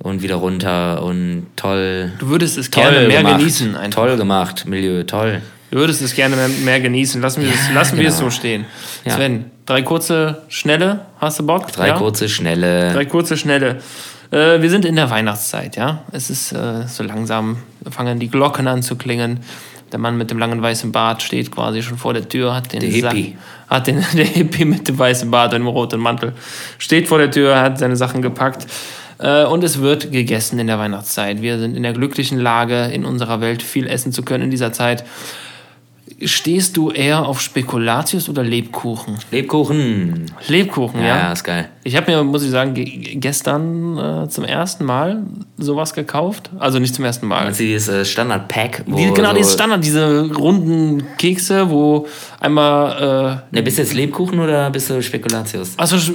und wieder runter und toll. Du würdest es gerne mehr gemacht. genießen. Einfach. Toll gemacht, Milieu, toll. Du würdest es gerne mehr, mehr genießen. Lassen wir, es, lassen wir es genau. so stehen. Ja. Sven, drei kurze, schnelle. Hast du Bock? Drei ja? kurze, schnelle. Drei kurze, schnelle. Äh, wir sind in der Weihnachtszeit, ja. Es ist äh, so langsam, fangen die Glocken an zu klingen. Der Mann mit dem langen weißen Bart steht quasi schon vor der Tür, hat den Der Hippie. hat den der Hippie mit dem weißen Bart und dem roten Mantel steht vor der Tür, hat seine Sachen gepackt. Äh, und es wird gegessen in der Weihnachtszeit. Wir sind in der glücklichen Lage, in unserer Welt viel essen zu können in dieser Zeit. Stehst du eher auf Spekulatius oder Lebkuchen? Lebkuchen. Lebkuchen, Ja, ja. ist geil. Ich habe mir, muss ich sagen, ge gestern äh, zum ersten Mal sowas gekauft. Also nicht zum ersten Mal. Also dieses äh, Standard-Pack. Die, genau, so, dieses Standard, diese runden Kekse, wo einmal. Äh, Ne, bist du jetzt Lebkuchen oder bist du Spekulatius? achso, Sch-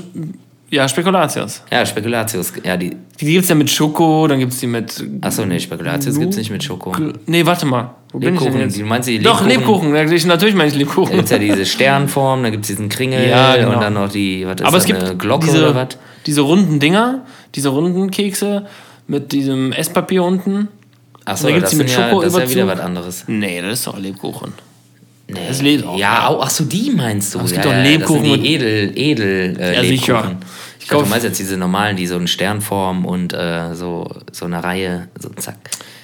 ja, Spekulatius. Ja, Spekulatius. Ja, die. Die gibt es ja mit Schoko, dann gibt es die mit. Achso, nee, Spekulatius gibt's nicht mit Schoko. Nee, warte mal. Wo bin ich denn Lebkuchen. meinst die Doch, Lebkuchen? Lebkuchen. Ja, ich- Natürlich meine ich Da Lebkuchen. gibt's ja diese Sternform, da gibt's diesen Kringel Ja, genau. und dann noch die, was ist Aber es gibt eine Glocke diese, oder was? diese runden Dinger, diese runden Kekse mit diesem Esspapier unten. Achso, da gibt's das, die mit ja, das ist ja wieder was anderes. Nee, das ist doch Lebkuchen. Nee. Das Led auch, ja, ja. au- ach so, die meinst du. es ja, gibt ja, Lebkuchen Das die edel, edel äh, Ja, sicher. Lebkuchen. Ich Ich glaube, du meinst jetzt diese normalen, die so eine Sternform und äh, so, so eine Reihe, so zack.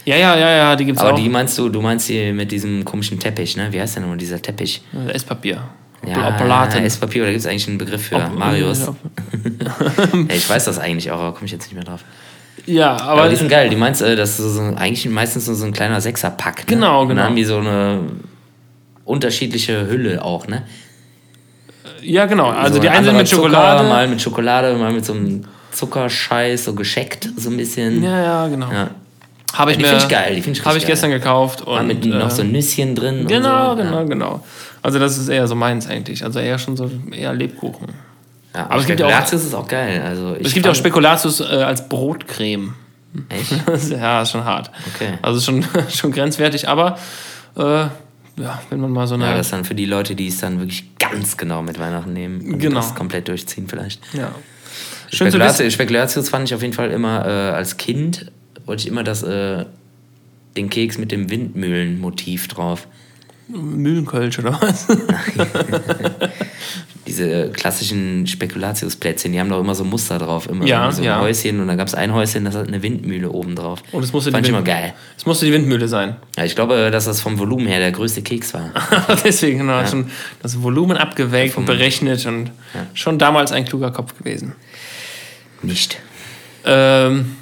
Ja, ja, ja, ja, die gibt's Aber auch. die meinst du, du meinst die mit diesem komischen Teppich, ne? Wie heißt denn nochmal dieser Teppich? Äh, Esspapier. Ja, Platen. Esspapier, da gibt es eigentlich einen Begriff für. Ob- Marius. Ja, Ja, ich weiß das eigentlich auch, aber komme ich jetzt nicht mehr drauf. Ja, Aber, aber die sind geil. Die meinst, äh, das ist so, eigentlich meistens nur so ein kleiner Sechserpack. Ne? Genau, Und genau. dann haben die so eine unterschiedliche Hülle auch, ne? ja, genau. Also so die ein einen sind mit Schokolade. Zucker, mal mit Schokolade, mal mit so einem Zuckerscheiß, so gescheckt, so ein bisschen. ja, ja, genau. Ja. Habe ich Die mir. find ich geil, die find ich Habe ich richtig gestern gekauft und Mal mit äh, noch so Nüsschen drin. genau, so. genau, genau. Also das ist eher so meins eigentlich. Also eher schon so eher Lebkuchen. Ja. Ja, Aber es gibt ja auch- Spekulatius ist auch geil. Also Es gibt ja auch Spekulatius äh, als Brotcreme. Echt? ja, ist schon hart. Okay. Also schon, schon grenzwertig, aber äh, ja, wenn man mal so eine. Ja, das ist dann für die Leute, die es dann wirklich ganz genau mit Weihnachten nehmen und Genau. das komplett durchziehen vielleicht. ja. Schön. Spekulatius, Spekulatius fand ich auf jeden Fall immer äh, als Kind, wollte ich immer das, äh, den Keks mit dem Windmühlenmotiv drauf. Mühlenkölsch oder was? Diese klassischen Spekulatiusplätzchen, die haben doch immer so Muster drauf. Immer Ja, so ja. ein Häuschen und dann gab es ein Häuschen, das hat eine Windmühle oben drauf. Und es musste Fand die ich immer geil. Es musste die Windmühle sein. Ja, ich glaube, dass das vom Volumen her der größte Keks war. Deswegen genau, schon das Volumen abgewägt und berechnet und schon damals ein kluger Kopf gewesen. Nicht. Ähm,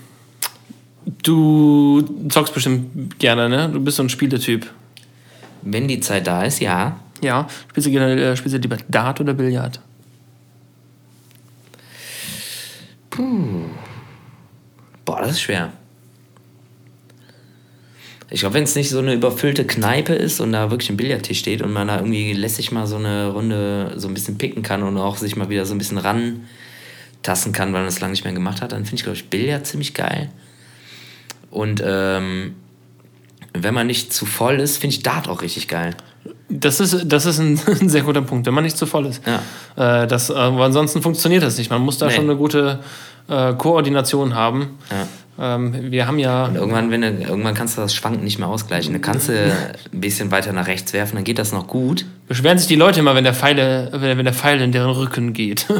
du zockst bestimmt gerne, ne? Du bist so ein Spieletyp. Wenn die Zeit da ist, ja. Ja. Spielst du, äh, spielst du lieber Dart oder Billard? Boah, das ist schwer. Ich glaube, wenn es nicht so eine überfüllte Kneipe ist und da wirklich ein Billardtisch steht und man da irgendwie lässig mal so eine Runde so ein bisschen picken kann und auch sich mal wieder so ein bisschen rantasten kann, weil man das lange nicht mehr gemacht hat, dann finde ich, glaube ich, Billard ziemlich geil. Und ähm, wenn man nicht zu voll ist, finde ich Dart auch richtig geil. Das ist, das ist ein, ein sehr guter Punkt, wenn man nicht zu voll ist. Ja. Äh, das, äh, aber ansonsten funktioniert das nicht. Man muss da Nee. schon eine gute äh, Koordination haben. Ja. Ähm, wir haben ja. Irgendwann, wenn du, irgendwann kannst du das Schwanken nicht mehr ausgleichen. Du kannst du ein bisschen weiter nach rechts werfen, dann geht das noch gut. Beschweren sich die Leute immer, wenn der Pfeile, wenn wenn der Pfeil in deren Rücken geht.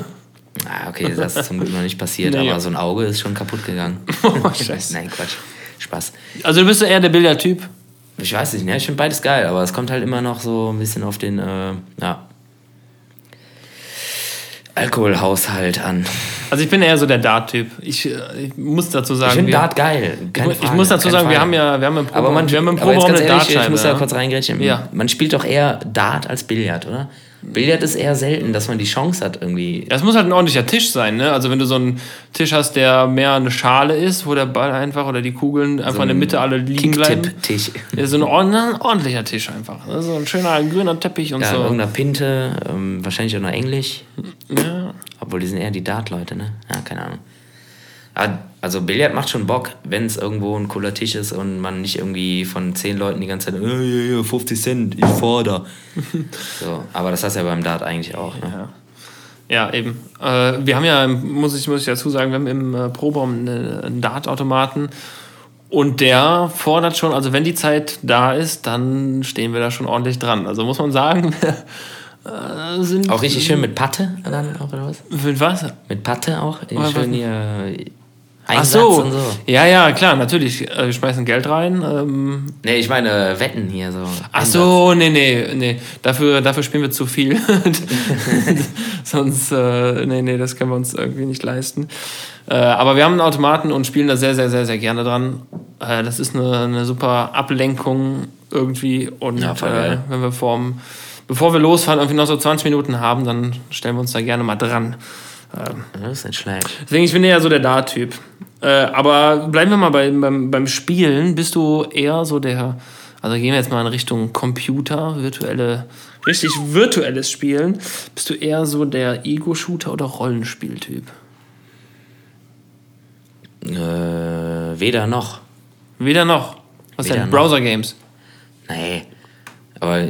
Ah, okay, das ist zum Glück noch nicht passiert, Nee. aber so ein Auge ist schon kaputt gegangen. Oh, Scheiße. Nein, Quatsch. Spaß. Also du bist eher der Billardtyp. Ich weiß nicht, ne? ich finde beides geil, aber es kommt halt immer noch so ein bisschen auf den, äh, ja, Alkoholhaushalt an. Also ich bin eher so der Dart-Typ. Ich, äh, ich muss dazu sagen. Ich finde Dart geil. Keine ich, ich Frage, muss dazu sagen, wir haben ja, wir haben im Probe, aber man, wir haben im aber jetzt Proberaum ganz eine ehrlich, ich Dartscheibe. muss da kurz reingrätschen. Ja. Man spielt doch eher Dart als Billard, oder? Billard ist eher selten, dass man die Chance hat, irgendwie. Ja, es muss halt ein ordentlicher Tisch sein, ne? Also wenn du so einen Tisch hast, der mehr eine Schale ist, wo der Ball einfach oder die Kugeln einfach in der Mitte alle liegen bleiben. Kicktipp-Tisch. Ja, so ein ordentlicher Tisch einfach. ne? So ein schöner grüner Teppich und Ja, so. irgendeiner Pinte, ähm, wahrscheinlich auch noch Englisch. Ja. Obwohl, die sind eher die Dart-Leute, ne? Ja, keine Ahnung. Aber, Also Billard macht schon Bock, wenn es irgendwo ein cooler Tisch ist und man nicht irgendwie von zehn Leuten die ganze Zeit, äh, ja, ja, 50 Cent, ich fordere. so, aber das hast du ja beim Dart eigentlich auch. Ne? Ja. Ja, eben. Äh, wir haben ja, muss ich, muss ich dazu sagen, wir haben im äh, Proberaum eine- einen Dartautomaten und der fordert schon, also wenn die Zeit da ist, dann stehen wir da schon ordentlich dran. Also muss man sagen, wir äh, sind. Auch richtig schön mit Patte dann auch, oder was? Mit was? Mit Patte auch? Den schön hier Ach Einsatz so. und so. Ja, ja, klar, natürlich. Äh, Wir schmeißen Geld rein. Ähm, Nee, ich meine Wetten hier so. Ach Einsatz. so, nee, nee, nee. Dafür, dafür spielen wir zu viel. Sonst, äh, nee, nee, das können wir uns irgendwie nicht leisten. Äh, aber wir haben einen Automaten und spielen da sehr, sehr, sehr, sehr gerne dran. Äh, das ist eine, eine super Ablenkung irgendwie. Und Ja, äh, wenn wir vorm, bevor wir losfahren, irgendwie noch so 20 Minuten haben, dann stellen wir uns da gerne mal dran. Ähm, Das ist nicht schlecht. Deswegen, ich bin eher so der Dart-Typ. Äh, aber bleiben wir mal bei, beim, beim Spielen. Bist du eher so der, also gehen wir jetzt mal in Richtung Computer, virtuelle, richtig virtuelles Spielen. Bist du eher so der Ego-Shooter oder Rollenspieltyp? Äh, weder noch. Weder noch. Was Weder denn? Browser-Games? Nee. Aber.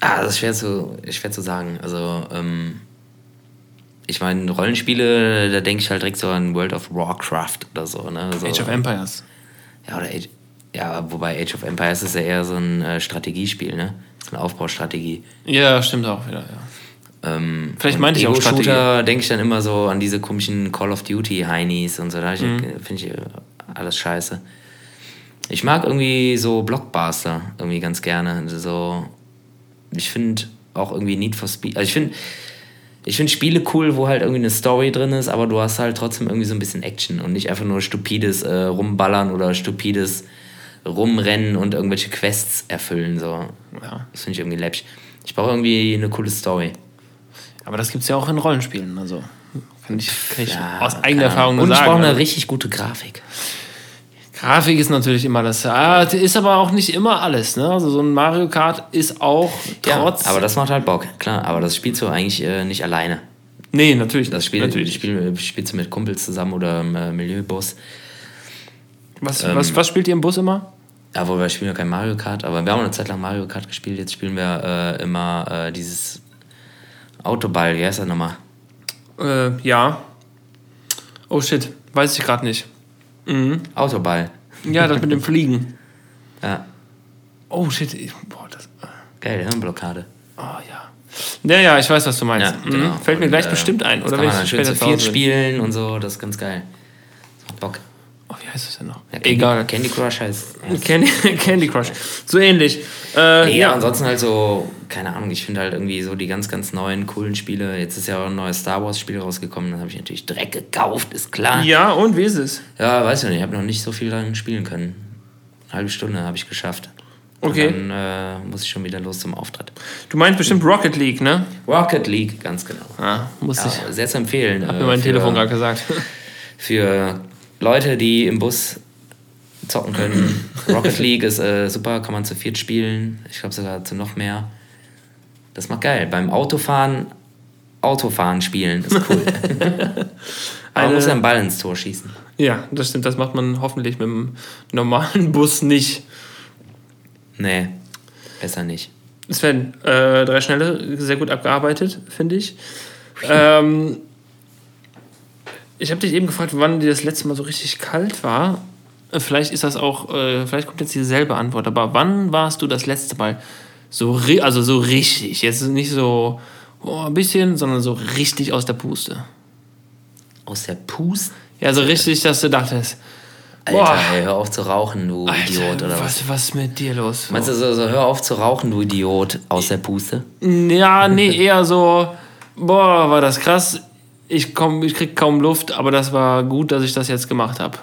Ah, das ist schwer zu, schwer zu sagen. Also, ähm, ich meine, Rollenspiele, da denke ich halt direkt so an World of Warcraft oder so, ne? So, Age of Empires. Ja, oder Age, ja, wobei Age of Empires ist ja eher so ein äh, Strategiespiel, ne? So eine Aufbaustrategie. Ja, stimmt auch wieder, ja. Ähm, Vielleicht meinte ich auch Ego-Shooter denke ich dann immer so an diese komischen Call of Duty Heinis und so. Da Mhm. finde ich äh, alles scheiße. Ich mag irgendwie so Blockbuster irgendwie ganz gerne. So, ich finde auch irgendwie Need for Speed. Also ich finde ich finde Spiele cool, wo halt irgendwie eine Story drin ist, aber du hast halt trotzdem irgendwie so ein bisschen Action und nicht einfach nur stupides äh, Rumballern oder stupides Rumrennen und irgendwelche Quests erfüllen. So. ja. Das finde ich irgendwie läppisch. Ich brauche irgendwie eine coole Story. Aber das gibt es ja auch in Rollenspielen. Also kann ich, kann ich Ja, aus eigener Erfahrung nur Und ich sagen. brauche eine also- richtig gute Grafik. Grafik ist natürlich immer das. Ah, ist aber auch nicht immer alles. Ne? Also so ein Mario Kart ist auch trotz. Ja, aber das macht halt Bock, klar. Aber das spielst du eigentlich äh, nicht alleine. nee, natürlich. Das Spiel, natürlich. Spiel spielst du mit Kumpels zusammen oder im äh, Milieubus. Was, ähm, was, was spielt ihr im Bus immer? Ja, wobei wir spielen ja kein Mario Kart, aber wir haben eine Zeit lang Mario Kart gespielt. Jetzt spielen wir äh, immer äh, dieses Autoball, wie heißt das nochmal? Äh, ja. Oh shit, weiß ich gerade nicht. Mhm. Autoball. Ja, das mit dem Fliegen. Ja, Oh shit, boah, das. geil, Hirnblockade. Oh ja. Ja, ja, ich weiß, was du meinst. Ja, genau. Mhm. Fällt mir Und, gleich äh, bestimmt ein. Das Oder kann man wenn dann ich schön zu viert spielen und so, das ist ganz geil. Das macht Bock. Heißt das denn noch? Ja, Candy, Egal. Candy Crush heißt. Candy, Candy Crush. So ähnlich. Äh, Nee, ja. ansonsten halt so, keine Ahnung, ich finde halt irgendwie so die ganz, ganz neuen, coolen Spiele. Jetzt ist ja auch ein neues Star Wars-Spiel rausgekommen, das habe ich natürlich direkt gekauft, ist klar. ja, und wie ist es? Ja, weiß ich nicht, ich habe noch nicht so viel daran spielen können. Eine halbe Stunde habe ich geschafft. Okay. Und dann äh, muss ich schon wieder los zum Auftritt. Du meinst bestimmt Rocket League, ne? Rocket League, ganz genau. Ah, muss Ja, ich. sehr zu empfehlen. Hab äh, mir mein für- Telefon gerade gesagt. für Leute, die im Bus zocken können. Rocket League ist äh, super, kann man zu viert spielen. Ich glaube sogar zu noch mehr. Das macht geil. Beim Autofahren, Autofahren spielen ist cool. Aber man muss ja einen Ball ins Tor schießen. Ja, das stimmt. Das macht man hoffentlich mit dem normalen Bus nicht. Nee, besser nicht. Es werden äh, drei Schnelle sehr gut abgearbeitet, finde ich. ähm, ich habe dich eben gefragt, wann dir das letzte Mal so richtig kalt war. Äh, Vielleicht ist das auch, äh, vielleicht kommt jetzt dieselbe Antwort, aber wann warst du das letzte Mal so, also so richtig, jetzt nicht so oh, ein bisschen, sondern so richtig aus der Puste? Aus der Pust? Ja, so richtig, dass du dachtest, Alter, Boah. ey, hör auf zu rauchen, du Idiot, oder was? was, was ist mit dir los? Meinst du so, so, hör auf zu rauchen, du Idiot, aus der Puste? Ja, nee, eher so, boah, war das krass. Ich, komm, ich krieg kaum Luft, aber das war gut, dass ich das jetzt gemacht habe.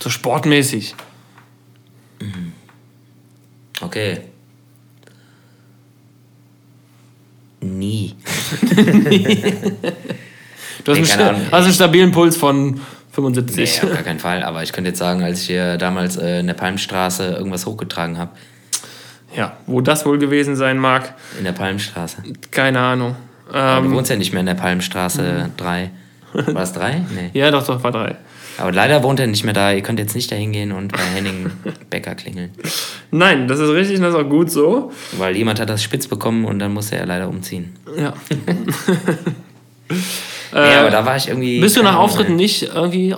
So sportmäßig. Okay. Nie. Du hast, Nee, einen, hast einen stabilen Puls von Nee, 75. auf gar keinen Fall. Aber ich könnte jetzt sagen, als ich hier damals äh, in der Palmstraße irgendwas hochgetragen habe, Ja, wo das wohl gewesen sein mag, in der Palmstraße. keine Ahnung. Aber du Ähm, wohnst ja nicht mehr in der Palmstraße 3. War das 3? Nee. ja, doch, doch, war drei. Aber leider wohnt er nicht mehr da. Ihr könnt jetzt nicht dahin gehen und bei Henning Becker klingeln. Nein, das ist richtig und das ist auch gut so. Weil jemand hat das spitz bekommen und dann musste er leider umziehen. Ja. ja, aber da war ich irgendwie. Äh, Bist du nach Ahnung, Auftritten nicht irgendwie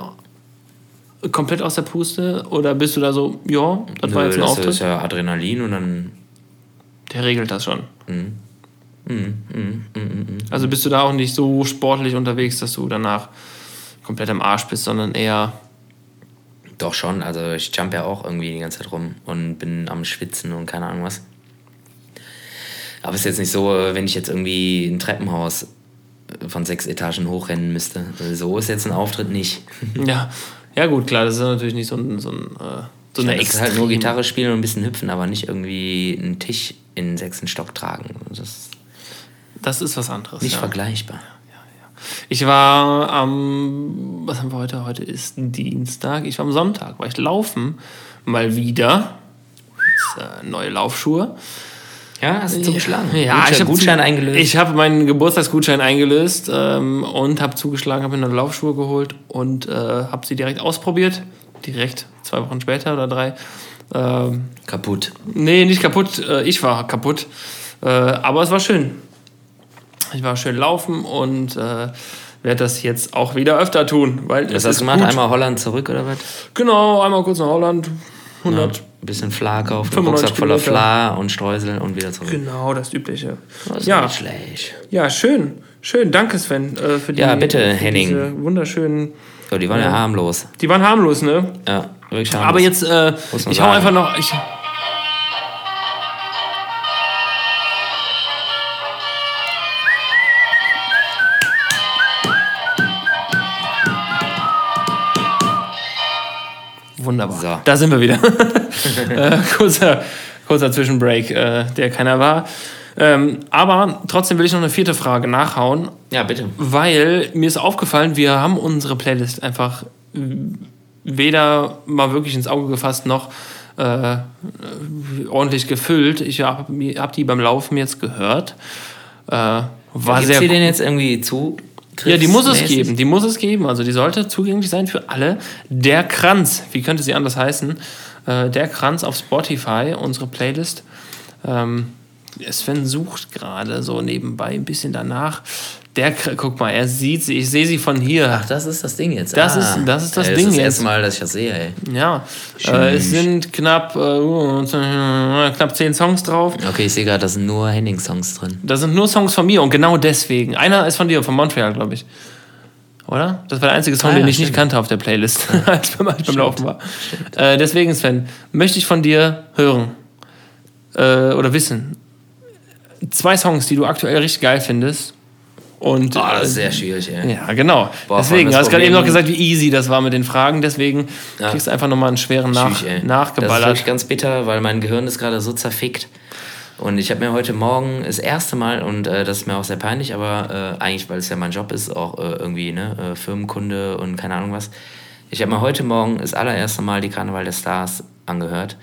komplett aus der Puste? Oder bist du da so, ja, das war Nö, jetzt ein das Auftritt? ist ja Adrenalin und dann. Der regelt das schon. Mm. Also bist du da auch nicht so sportlich unterwegs, dass du danach komplett am Arsch bist, sondern eher. Doch schon, also ich jump ja auch irgendwie die ganze Zeit rum und bin am Schwitzen und keine Ahnung was. Aber es ist jetzt nicht so, wenn ich jetzt irgendwie ein Treppenhaus von sechs Etagen hochrennen müsste. Also so ist jetzt ein Auftritt nicht. Ja, ja gut, klar, das ist natürlich nicht so ein. So, ein, äh, so eine Ich ist halt nur Gitarre spielen und ein bisschen hüpfen, aber nicht irgendwie einen Tisch in den sechsten Stock tragen. Das ist Das ist was anderes. nicht ja. vergleichbar. Ich war am, was haben wir heute? Heute ist Dienstag. Ich war am Sonntag, war ich laufen, mal wieder. Jetzt, äh, neue Laufschuhe. Ja, hast du zugeschlagen. Ja, Gutschein, ich habe Gutschein eingelöst. Ich habe meinen Geburtstagsgutschein eingelöst ähm, und habe zugeschlagen, habe mir neue Laufschuhe geholt und äh, habe sie direkt ausprobiert. Direkt zwei Wochen später oder drei. Ähm, Kaputt. Nee, nicht kaputt. Äh, Ich war kaputt. Äh, Aber es war schön. Ich war schön laufen und äh, werde das jetzt auch wieder öfter tun. Weil es hast du gemacht? gut. Einmal Holland zurück oder was? Genau, einmal kurz nach Holland. Ja, 100. ein bisschen Fla kaufen, 95 Rucksack voller. Fla und Streusel und wieder zurück. Genau, das Übliche. Das ist Ja. nicht schlecht. Ja, schön. Schön. Danke, Sven, äh, für die Ja, bitte, Henning. Diese wunderschönen. So, die waren ja, harmlos. Die waren harmlos, ne? Ja, wirklich harmlos. Aber jetzt, äh, ich hau sagen. einfach noch. Ich, Wunderbar. So. Da sind wir wieder. äh, kurzer, kurzer Zwischenbreak, äh, der keiner war. Ähm, aber trotzdem will ich noch eine vierte Frage nachhauen, Ja, bitte. weil mir ist aufgefallen, wir haben unsere Playlist einfach weder mal wirklich ins Auge gefasst noch äh, ordentlich gefüllt. Ich habe hab die beim Laufen jetzt gehört. Äh, war Gibt's sehr dir den jetzt irgendwie zu? Ja, die muss es geben. Die muss es geben. Also die sollte zugänglich sein für alle. Der Kranz, wie könnte sie anders heißen? Äh, der Kranz auf Spotify, unsere Playlist. Ähm, Sven sucht gerade so nebenbei ein bisschen danach. Der, guck mal, er sieht sie. Ich sehe sie von hier. Ach, das ist das Ding jetzt. Das ist- das ist das ey, Ding Das ist das jetzt. erste Mal, dass ich das sehe, ey. Ja, äh, es sind knapp, äh, knapp zehn Songs drauf. Okay, ich sehe gerade, da sind nur Henning-Songs drin. Da sind nur Songs von mir und genau deswegen. Einer ist von dir, von Montreal, glaube ich. Oder? Das war der einzige Song, Ah, ja, den ich nicht stimmt. kannte auf der Playlist, als beim, als beim Laufen war. Äh, deswegen, Sven, möchte ich von dir hören äh, oder wissen. Zwei Songs, die du aktuell richtig geil findest. Und, Oh, das ist äh, sehr schwierig, ey. ja, genau. Boah, deswegen, du hast gerade eben noch gesagt, wie easy das war mit den Fragen. Deswegen Ja. kriegst du einfach nochmal einen schweren Nach Tschüss, ey. Das ist nachgeballert. wirklich ganz bitter, weil mein Gehirn ist gerade so zerfickt. Und ich habe mir heute Morgen das erste Mal, und äh, das ist mir auch sehr peinlich, aber äh, eigentlich, weil es ja mein Job ist, auch äh, irgendwie ne, äh, Firmenkunde und keine Ahnung was. Ich habe mir heute Morgen das allererste Mal die Karneval der Stars angehört.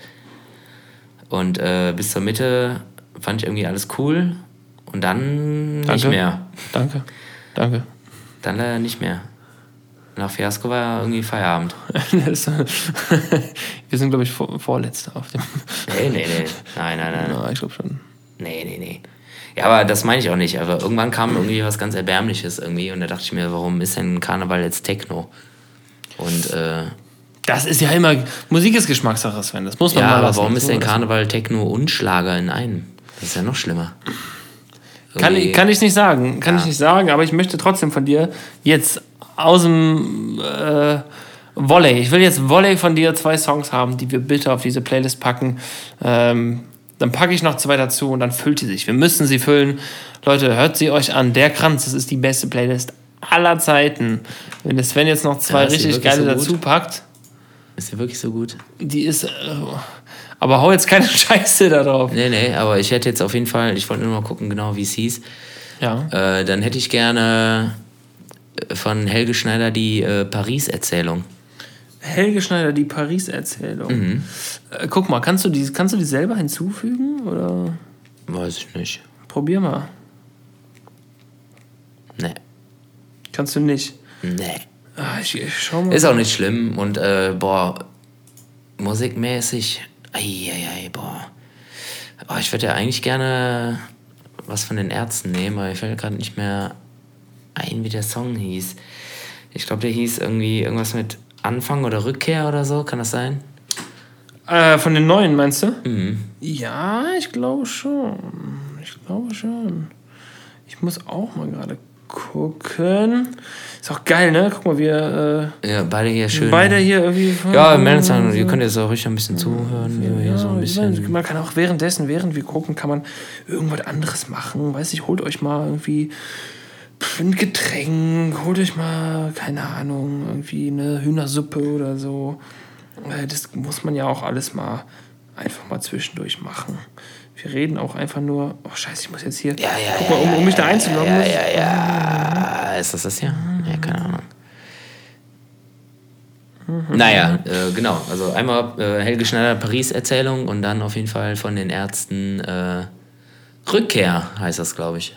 Und äh, bis zur Mitte fand ich irgendwie alles cool. Und dann nicht Danke. mehr. Danke. Danke. Dann leider nicht mehr. Nach Fiasco war irgendwie Feierabend. Wir sind, glaube ich, vor, vorletzte auf dem. Nee, nee, nee. Nein, nein, nein. Ja, ich glaube schon. Nee, nee, nee. Ja, aber das meine ich auch nicht. Aber irgendwann kam irgendwie was ganz Erbärmliches irgendwie und da dachte ich mir, warum ist denn Karneval jetzt Techno? Und äh, Das ist ja immer. Musik ist Geschmackssache, Sven. Das muss man ja, mal aber lassen. warum ist denn Karneval Techno und Schlager in einem? Das ist ja noch schlimmer. Kann, ich- kann ich nicht sagen. Kann Ja. ich nicht sagen, aber ich möchte trotzdem von dir jetzt aus dem äh, Volley. Ich will jetzt Volley von dir zwei Songs haben, die wir bitte auf diese Playlist packen. Ähm, dann packe ich noch zwei dazu und dann füllt die sich. Wir müssen sie füllen. Leute, hört sie euch an. Der Kranz, das ist die beste Playlist aller Zeiten. Wenn der Sven jetzt noch zwei Ja, richtig geile so dazu packt, Ist ja wirklich so gut? die ist. Äh, aber hau jetzt keine Scheiße da drauf. Nee, nee, aber ich hätte jetzt auf jeden Fall, ich wollte nur mal gucken, genau wie es hieß. Ja. Äh, dann hätte ich gerne äh, von Helge Schneider die äh, Paris-Erzählung. Helge Schneider, die Paris-Erzählung. Mhm. Äh, guck mal, kannst du, die, kannst du die selber hinzufügen? Oder Weiß ich nicht. probier mal. Nee. Kannst du nicht. Nee. Ah, ich, ich schau mal. Ist auch nicht schlimm und äh, boah, musikmäßig, eieiei, boah. Oh, ich würde ja eigentlich gerne was von den Ärzten nehmen, aber ich fällt gerade nicht mehr ein, wie der Song hieß. Ich glaube, der hieß irgendwie irgendwas mit Anfang oder Rückkehr oder so, kann das sein? Äh, von den neuen, meinst du? Mhm. Ja, ich glaube schon. Ich glaube schon. Ich muss auch mal gerade gucken. Ist auch geil, ne? Guck mal, wir Ja, beide hier äh, schön. beide hier irgendwie. Ja, meldet euch, ihr könnt jetzt auch ruhig ein bisschen zuhören, wir hier Ja, so ein bisschen. man kann auch währenddessen, während wir gucken, kann man irgendwas anderes machen. Weiß ich, holt euch mal irgendwie ein Getränk, holt euch mal, keine Ahnung, irgendwie eine Hühnersuppe oder so. Äh, Das muss man ja auch alles mal einfach mal zwischendurch machen. Wir reden auch einfach nur. Oh Scheiße, ich muss jetzt hier. Ja, ja, Guck mal, um, um mich da einzuloggen. Ja, ja, ja. Ist das das hier? Ja, keine Ahnung. Naja, äh, genau. Also einmal äh, Helge Schneider Paris-Erzählung und dann auf jeden Fall von den Ärzten äh, Rückkehr heißt das, glaube ich.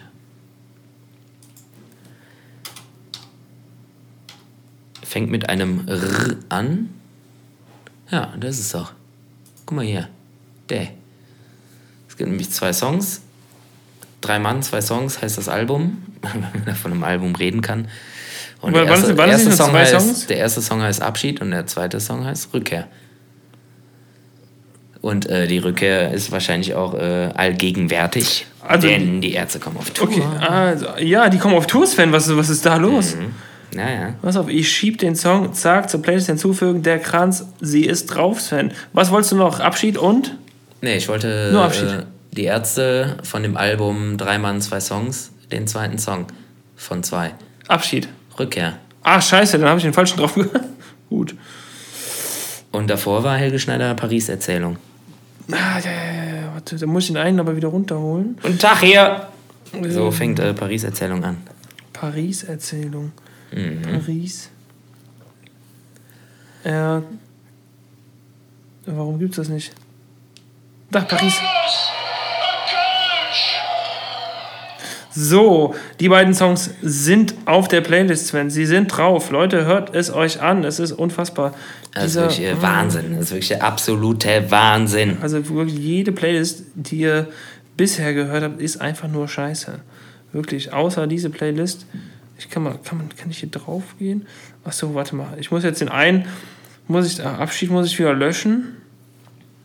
Fängt mit einem R an. Ja, das ist es doch. Guck mal hier. Der. Es gibt nämlich zwei Songs. Drei Mann, zwei Songs heißt das Album, wenn man von einem Album reden kann. Und War- der das- erste, waren das nicht nur Song zwei heißt, Songs? der erste Song heißt Abschied und der zweite Song heißt Rückkehr. Und äh, die Rückkehr ist wahrscheinlich auch äh, allgegenwärtig, Also- denn die Ärzte kommen auf Tour. Okay, also, ja, die kommen auf Tours, Fan. Was, was ist da los? Naja. Pass auf, ich schieb den Song, zack, zur Playlist hinzufügen, der Kranz, sie ist drauf, Sven. Was wolltest du noch? Abschied und? Nee, ich wollte Nur Abschied. Äh, die Ärzte von dem Album Drei Mann, zwei Songs, den zweiten Song von zwei. Abschied. Rückkehr. Ah, scheiße, dann habe ich den falschen drauf gehört. Gut. Und davor war Helge Schneider Paris-Erzählung. Ah, ja, ja, ja, ja, warte, da muss ich den einen aber wieder runterholen. Und Tag hier! So fängt äh, Paris-Erzählung an. Paris-Erzählung. Mhm. Paris. Ja. Warum gibt's das nicht? Da, Paris. So, die beiden Songs sind auf der Playlist, Sven. Sie sind drauf. Leute, hört es euch an. Es ist unfassbar. Das ist wirklich äh, Wahnsinn. Das ist wirklich der absolute Wahnsinn. Also wirklich jede Playlist, die ihr bisher gehört habt, ist einfach nur scheiße. Wirklich, außer diese Playlist. Ich kann mal, kann man, kann ich hier drauf gehen? Achso, warte mal. Ich muss jetzt den einen, muss ich, ah, Abschied muss ich wieder löschen.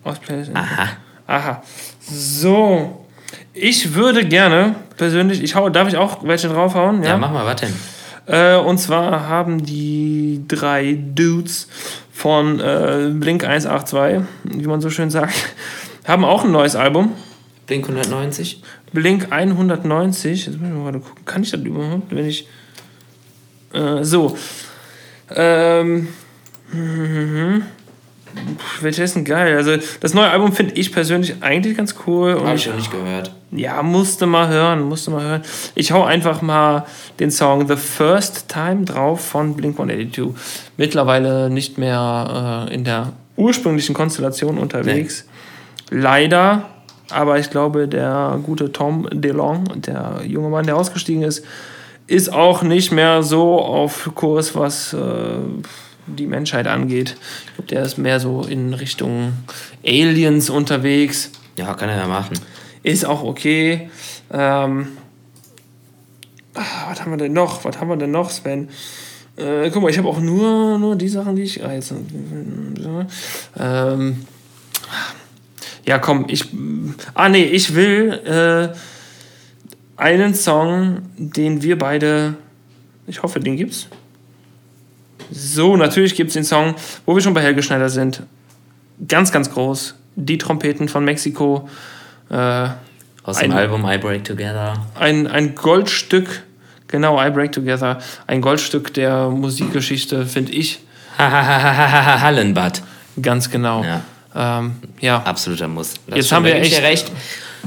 Aus Playlist. Aha. Aha. So. Ich würde gerne, persönlich, ich hau, darf ich auch welche draufhauen? Ja, mach mal, denn? Äh, und zwar haben die drei Dudes von äh, Blink 182, wie man so schön sagt, haben auch ein neues Album. Blink 190? Blink 190. Jetzt muss ich mal gerade gucken. Kann ich das überhaupt, wenn ich. Äh, so. Ähm. mhm. Pff, Welches ist denn geil? Also, das neue Album finde ich persönlich eigentlich ganz cool. Hab ich noch nicht gehört. ja, musste mal hören, musste mal hören. Ich hau einfach mal den Song The First Time drauf von Blink 182. Mittlerweile nicht mehr äh, in der ursprünglichen Konstellation unterwegs. Leider, aber ich glaube, der gute Tom DeLong, der junge Mann, der ausgestiegen ist, ist auch nicht mehr so auf Kurs, was äh, die Menschheit angeht. Ich glaube, der ist mehr so in Richtung Aliens unterwegs. Ja, kann er ja machen. Ist auch okay. Ähm, ah, was haben wir denn noch? Was haben wir denn noch, Sven? Äh, guck mal, ich habe auch nur, nur die Sachen, die ich. Ah, jetzt, ähm, ja, komm, ich. Ah, nee, ich will äh, einen Song, den wir beide. Ich hoffe, den gibt's. So, natürlich gibt's den Song, wo wir schon bei Helge Schneider sind. Ganz, ganz groß. Die Trompeten von Mexiko. Äh, Aus dem Ein- Album I Break Together. ein, ein Goldstück, genau, I Break Together, ein Goldstück der Musikgeschichte, finde ich. Hallenbad. Ganz genau. Ja. Ähm, ja. Absoluter Muss. Das Jetzt haben wir echt- recht.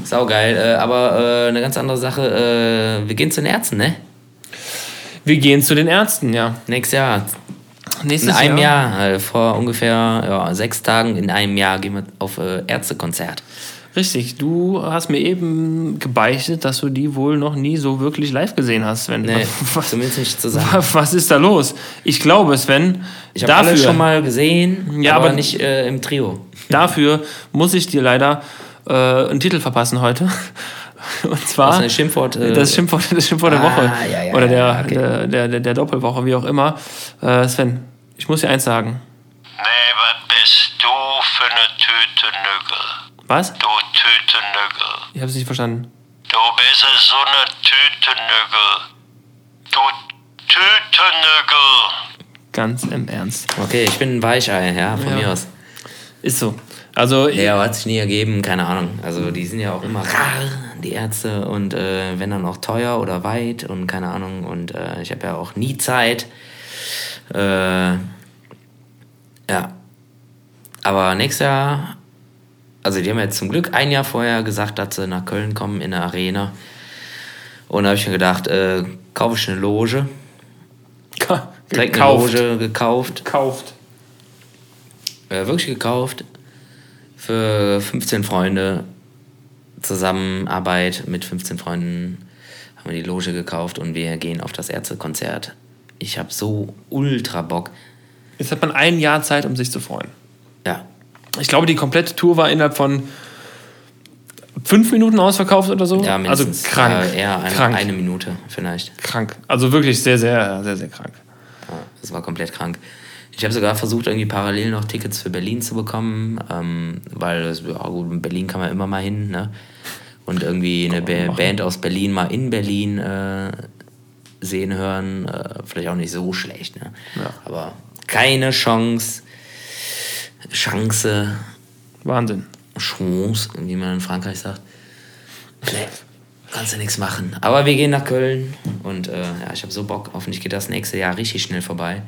Saugeil. Äh, aber äh, eine ganz andere Sache. Äh, wir gehen zu den Ärzten, ne? Wir gehen zu den Ärzten, ja. Nächstes Jahr. In Nächstes einem Jahr, äh, vor ungefähr ja, sechs Tagen in einem Jahr gehen wir auf äh, Ärztekonzert. Richtig, du hast mir eben gebeichtet, dass du die wohl noch nie so wirklich live gesehen hast, Sven. Nee, was, zumindest nicht zusammen. was ist da los? Ich glaube, Sven, Ich habe alle schon mal gesehen, Ja, aber, aber- nicht äh, im Trio. dafür muss ich dir leider äh, einen Titel verpassen heute. Und zwar Was ein Schimpfwort. Äh, das Schimpfwort, das Schimpfwort der Ah, Woche. ja, ja, Oder der, okay. der, der, der, der Doppelwoche, wie auch immer. Äh, Sven, ich muss dir eins sagen. Nee, was bist du für eine Tütenügel? Was? Du Tütenügel. Ich habe es nicht verstanden. Du bist so eine Tütenügel. Du Tütenügel. Ganz im Ernst. okay, ich bin ein Weichei, ja, von Ja. mir aus. Ist so. Also, Ja, hat sich nie ergeben, keine Ahnung. Also die sind ja auch immer rar, die Ärzte, und äh, wenn dann auch teuer oder weit und keine Ahnung. Und äh, ich habe ja auch nie Zeit. Äh, ja. Aber nächstes Jahr, also die haben jetzt zum Glück ein Jahr vorher gesagt, dass sie nach Köln kommen in der Arena. Und da habe ich mir gedacht, äh, kaufe ich eine Loge. ka- Direkt gekauft. eine Loge gekauft. Gekauft. äh, wirklich gekauft für 15 Freunde. Zusammenarbeit mit 15 Freunden haben wir die Loge gekauft und wir gehen auf das Ärztekonzert. Ich habe so ultra Bock. Jetzt hat man ein Jahr Zeit, um sich zu freuen. Ja, Ich glaube, die komplette Tour war innerhalb von fünf Minuten ausverkauft oder so. ja also mindestens. krank. Äh, eher eine, krank. eine Minute vielleicht. Krank. Also wirklich sehr, sehr, sehr, sehr krank. Ja, das war komplett krank. Ich habe sogar versucht, irgendwie parallel noch Tickets für Berlin zu bekommen, ähm, weil ja, gut, in Berlin kann man immer mal hin, ne? Und irgendwie eine Ba- Band aus Berlin mal in Berlin äh, sehen hören, äh, vielleicht auch nicht so schlecht, ne? Ja. Aber keine Chance, Chance, Wahnsinn. Chance, wie man in Frankreich sagt. Nee, kannst du nichts machen. Aber wir gehen nach Köln und äh, ja, ich habe so Bock. Hoffentlich geht das nächste Jahr richtig schnell vorbei.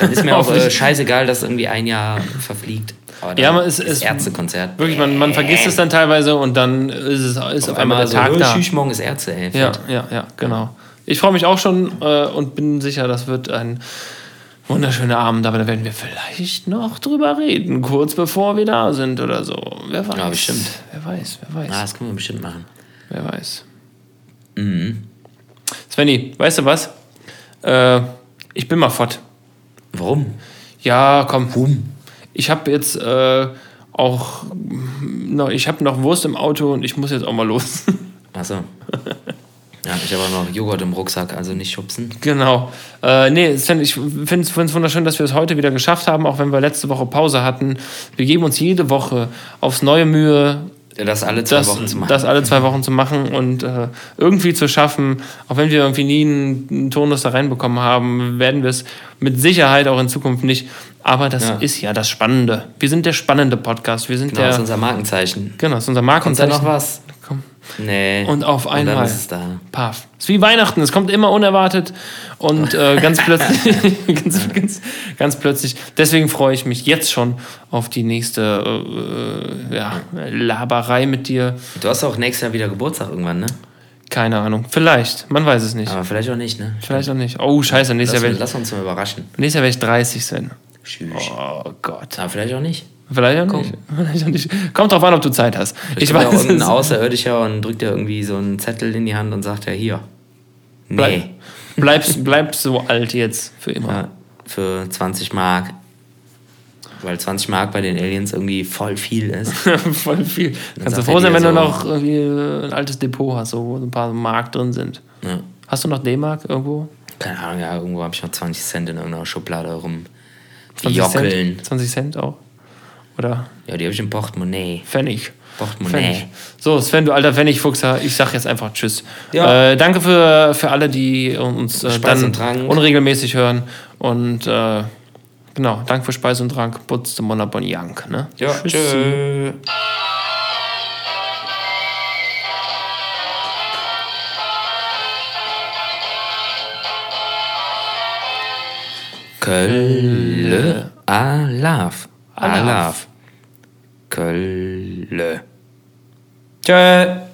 Dann ist mir auch äh, scheißegal, dass irgendwie ein Jahr verfliegt. Aber Ja, man ist- ist Ärztekonzert. Wirklich, man, man vergisst es dann teilweise und dann ist es ist auf, einmal der so, Tag "Hö, da. Tschüss, morgen ist Ärzte, ey. Ja, ja, ja, genau. Ich freue mich auch schon äh, und bin sicher, das wird ein wunderschöner Abend, aber da werden wir vielleicht noch drüber reden, kurz bevor wir da sind oder so. Wer weiß. Ja, bestimmt. Wer weiß, wer weiß, Ah, das können wir bestimmt machen. wer weiß. Mhm. Svenny, weißt du was? Äh, ich bin mal fort. Warum? Ja, komm. Ich habe jetzt äh, auch noch, ich habe noch Wurst im Auto und ich muss jetzt auch mal los. Achso. Ja, ich habe auch noch Joghurt im Rucksack, also nicht schubsen. Genau. Äh, nee, Sven, ich finde es wunderschön, dass wir es heute wieder geschafft haben, auch wenn wir letzte Woche Pause hatten. Wir geben uns jede Woche aufs neue Mühe, Das alle zwei das, Wochen zu machen. das alle zwei Wochen zu machen und äh, irgendwie zu schaffen. Auch wenn wir irgendwie nie einen, Tonus da reinbekommen haben, werden wir es mit Sicherheit auch in Zukunft nicht. Aber das Ja. ist ja das Spannende. Wir sind der spannende Podcast. Wir sind genau, das ist der. unser Markenzeichen. Genau, das ist unser Kommt da Markenzeichen. noch was? Nee. Und auf Und einmal. dann ist es da. Paf. Es ist wie Weihnachten, es kommt immer unerwartet und äh, ganz plötzlich, ganz, ganz, ganz plötzlich. Deswegen freue ich mich jetzt schon auf die nächste äh, ja, Laberei mit dir. Du hast auch nächstes Jahr wieder Geburtstag irgendwann, ne? Keine Ahnung. Vielleicht, man weiß es nicht. Aber vielleicht auch nicht, ne? Vielleicht auch nicht. Oh, scheiße, nächstes Lass, Jahr wäre lass uns mal überraschen. ich, nächstes Jahr wär ich 30, Sven. Tschüss. Oh Gott. Aber vielleicht auch nicht. Vielleicht auch nicht. Vielleicht auch nicht. Kommt drauf an, ob du Zeit hast. Ich Ich weiß, es. Außerirdischer und drückt dir irgendwie so einen Zettel in die Hand und sagt ja hier. Nee. Bleib, bleibst, bleibst so alt jetzt für immer. Ja, für 20 Mark. Weil 20 Mark bei den Aliens irgendwie voll viel ist. Voll viel. Kannst du froh sein, wenn du so- noch irgendwie ein altes Depot hast, so, wo ein paar Mark drin sind. Ja. Hast du noch D-Mark irgendwo? Keine Ahnung, ja, irgendwo habe ich noch 20 Cent in irgendeiner Schublade rum. 20 Jockeln. Cent? 20 Cent auch? Oder Ja, die habe ich im Portemonnaie. Pfennig? Portemonnaie. Pfennig. So, Sven, du alter Pfennigfuchser, ich sag jetzt einfach Tschüss. Ja. Äh, danke für, für alle, die uns äh, dann unregelmäßig hören. Und äh, genau, danke für Speis und Trank. Putz dem Monabon Jank. Ne? Ja, tschö. Kölle Alaf. Alaf. Alaf. Kölle. Tschö.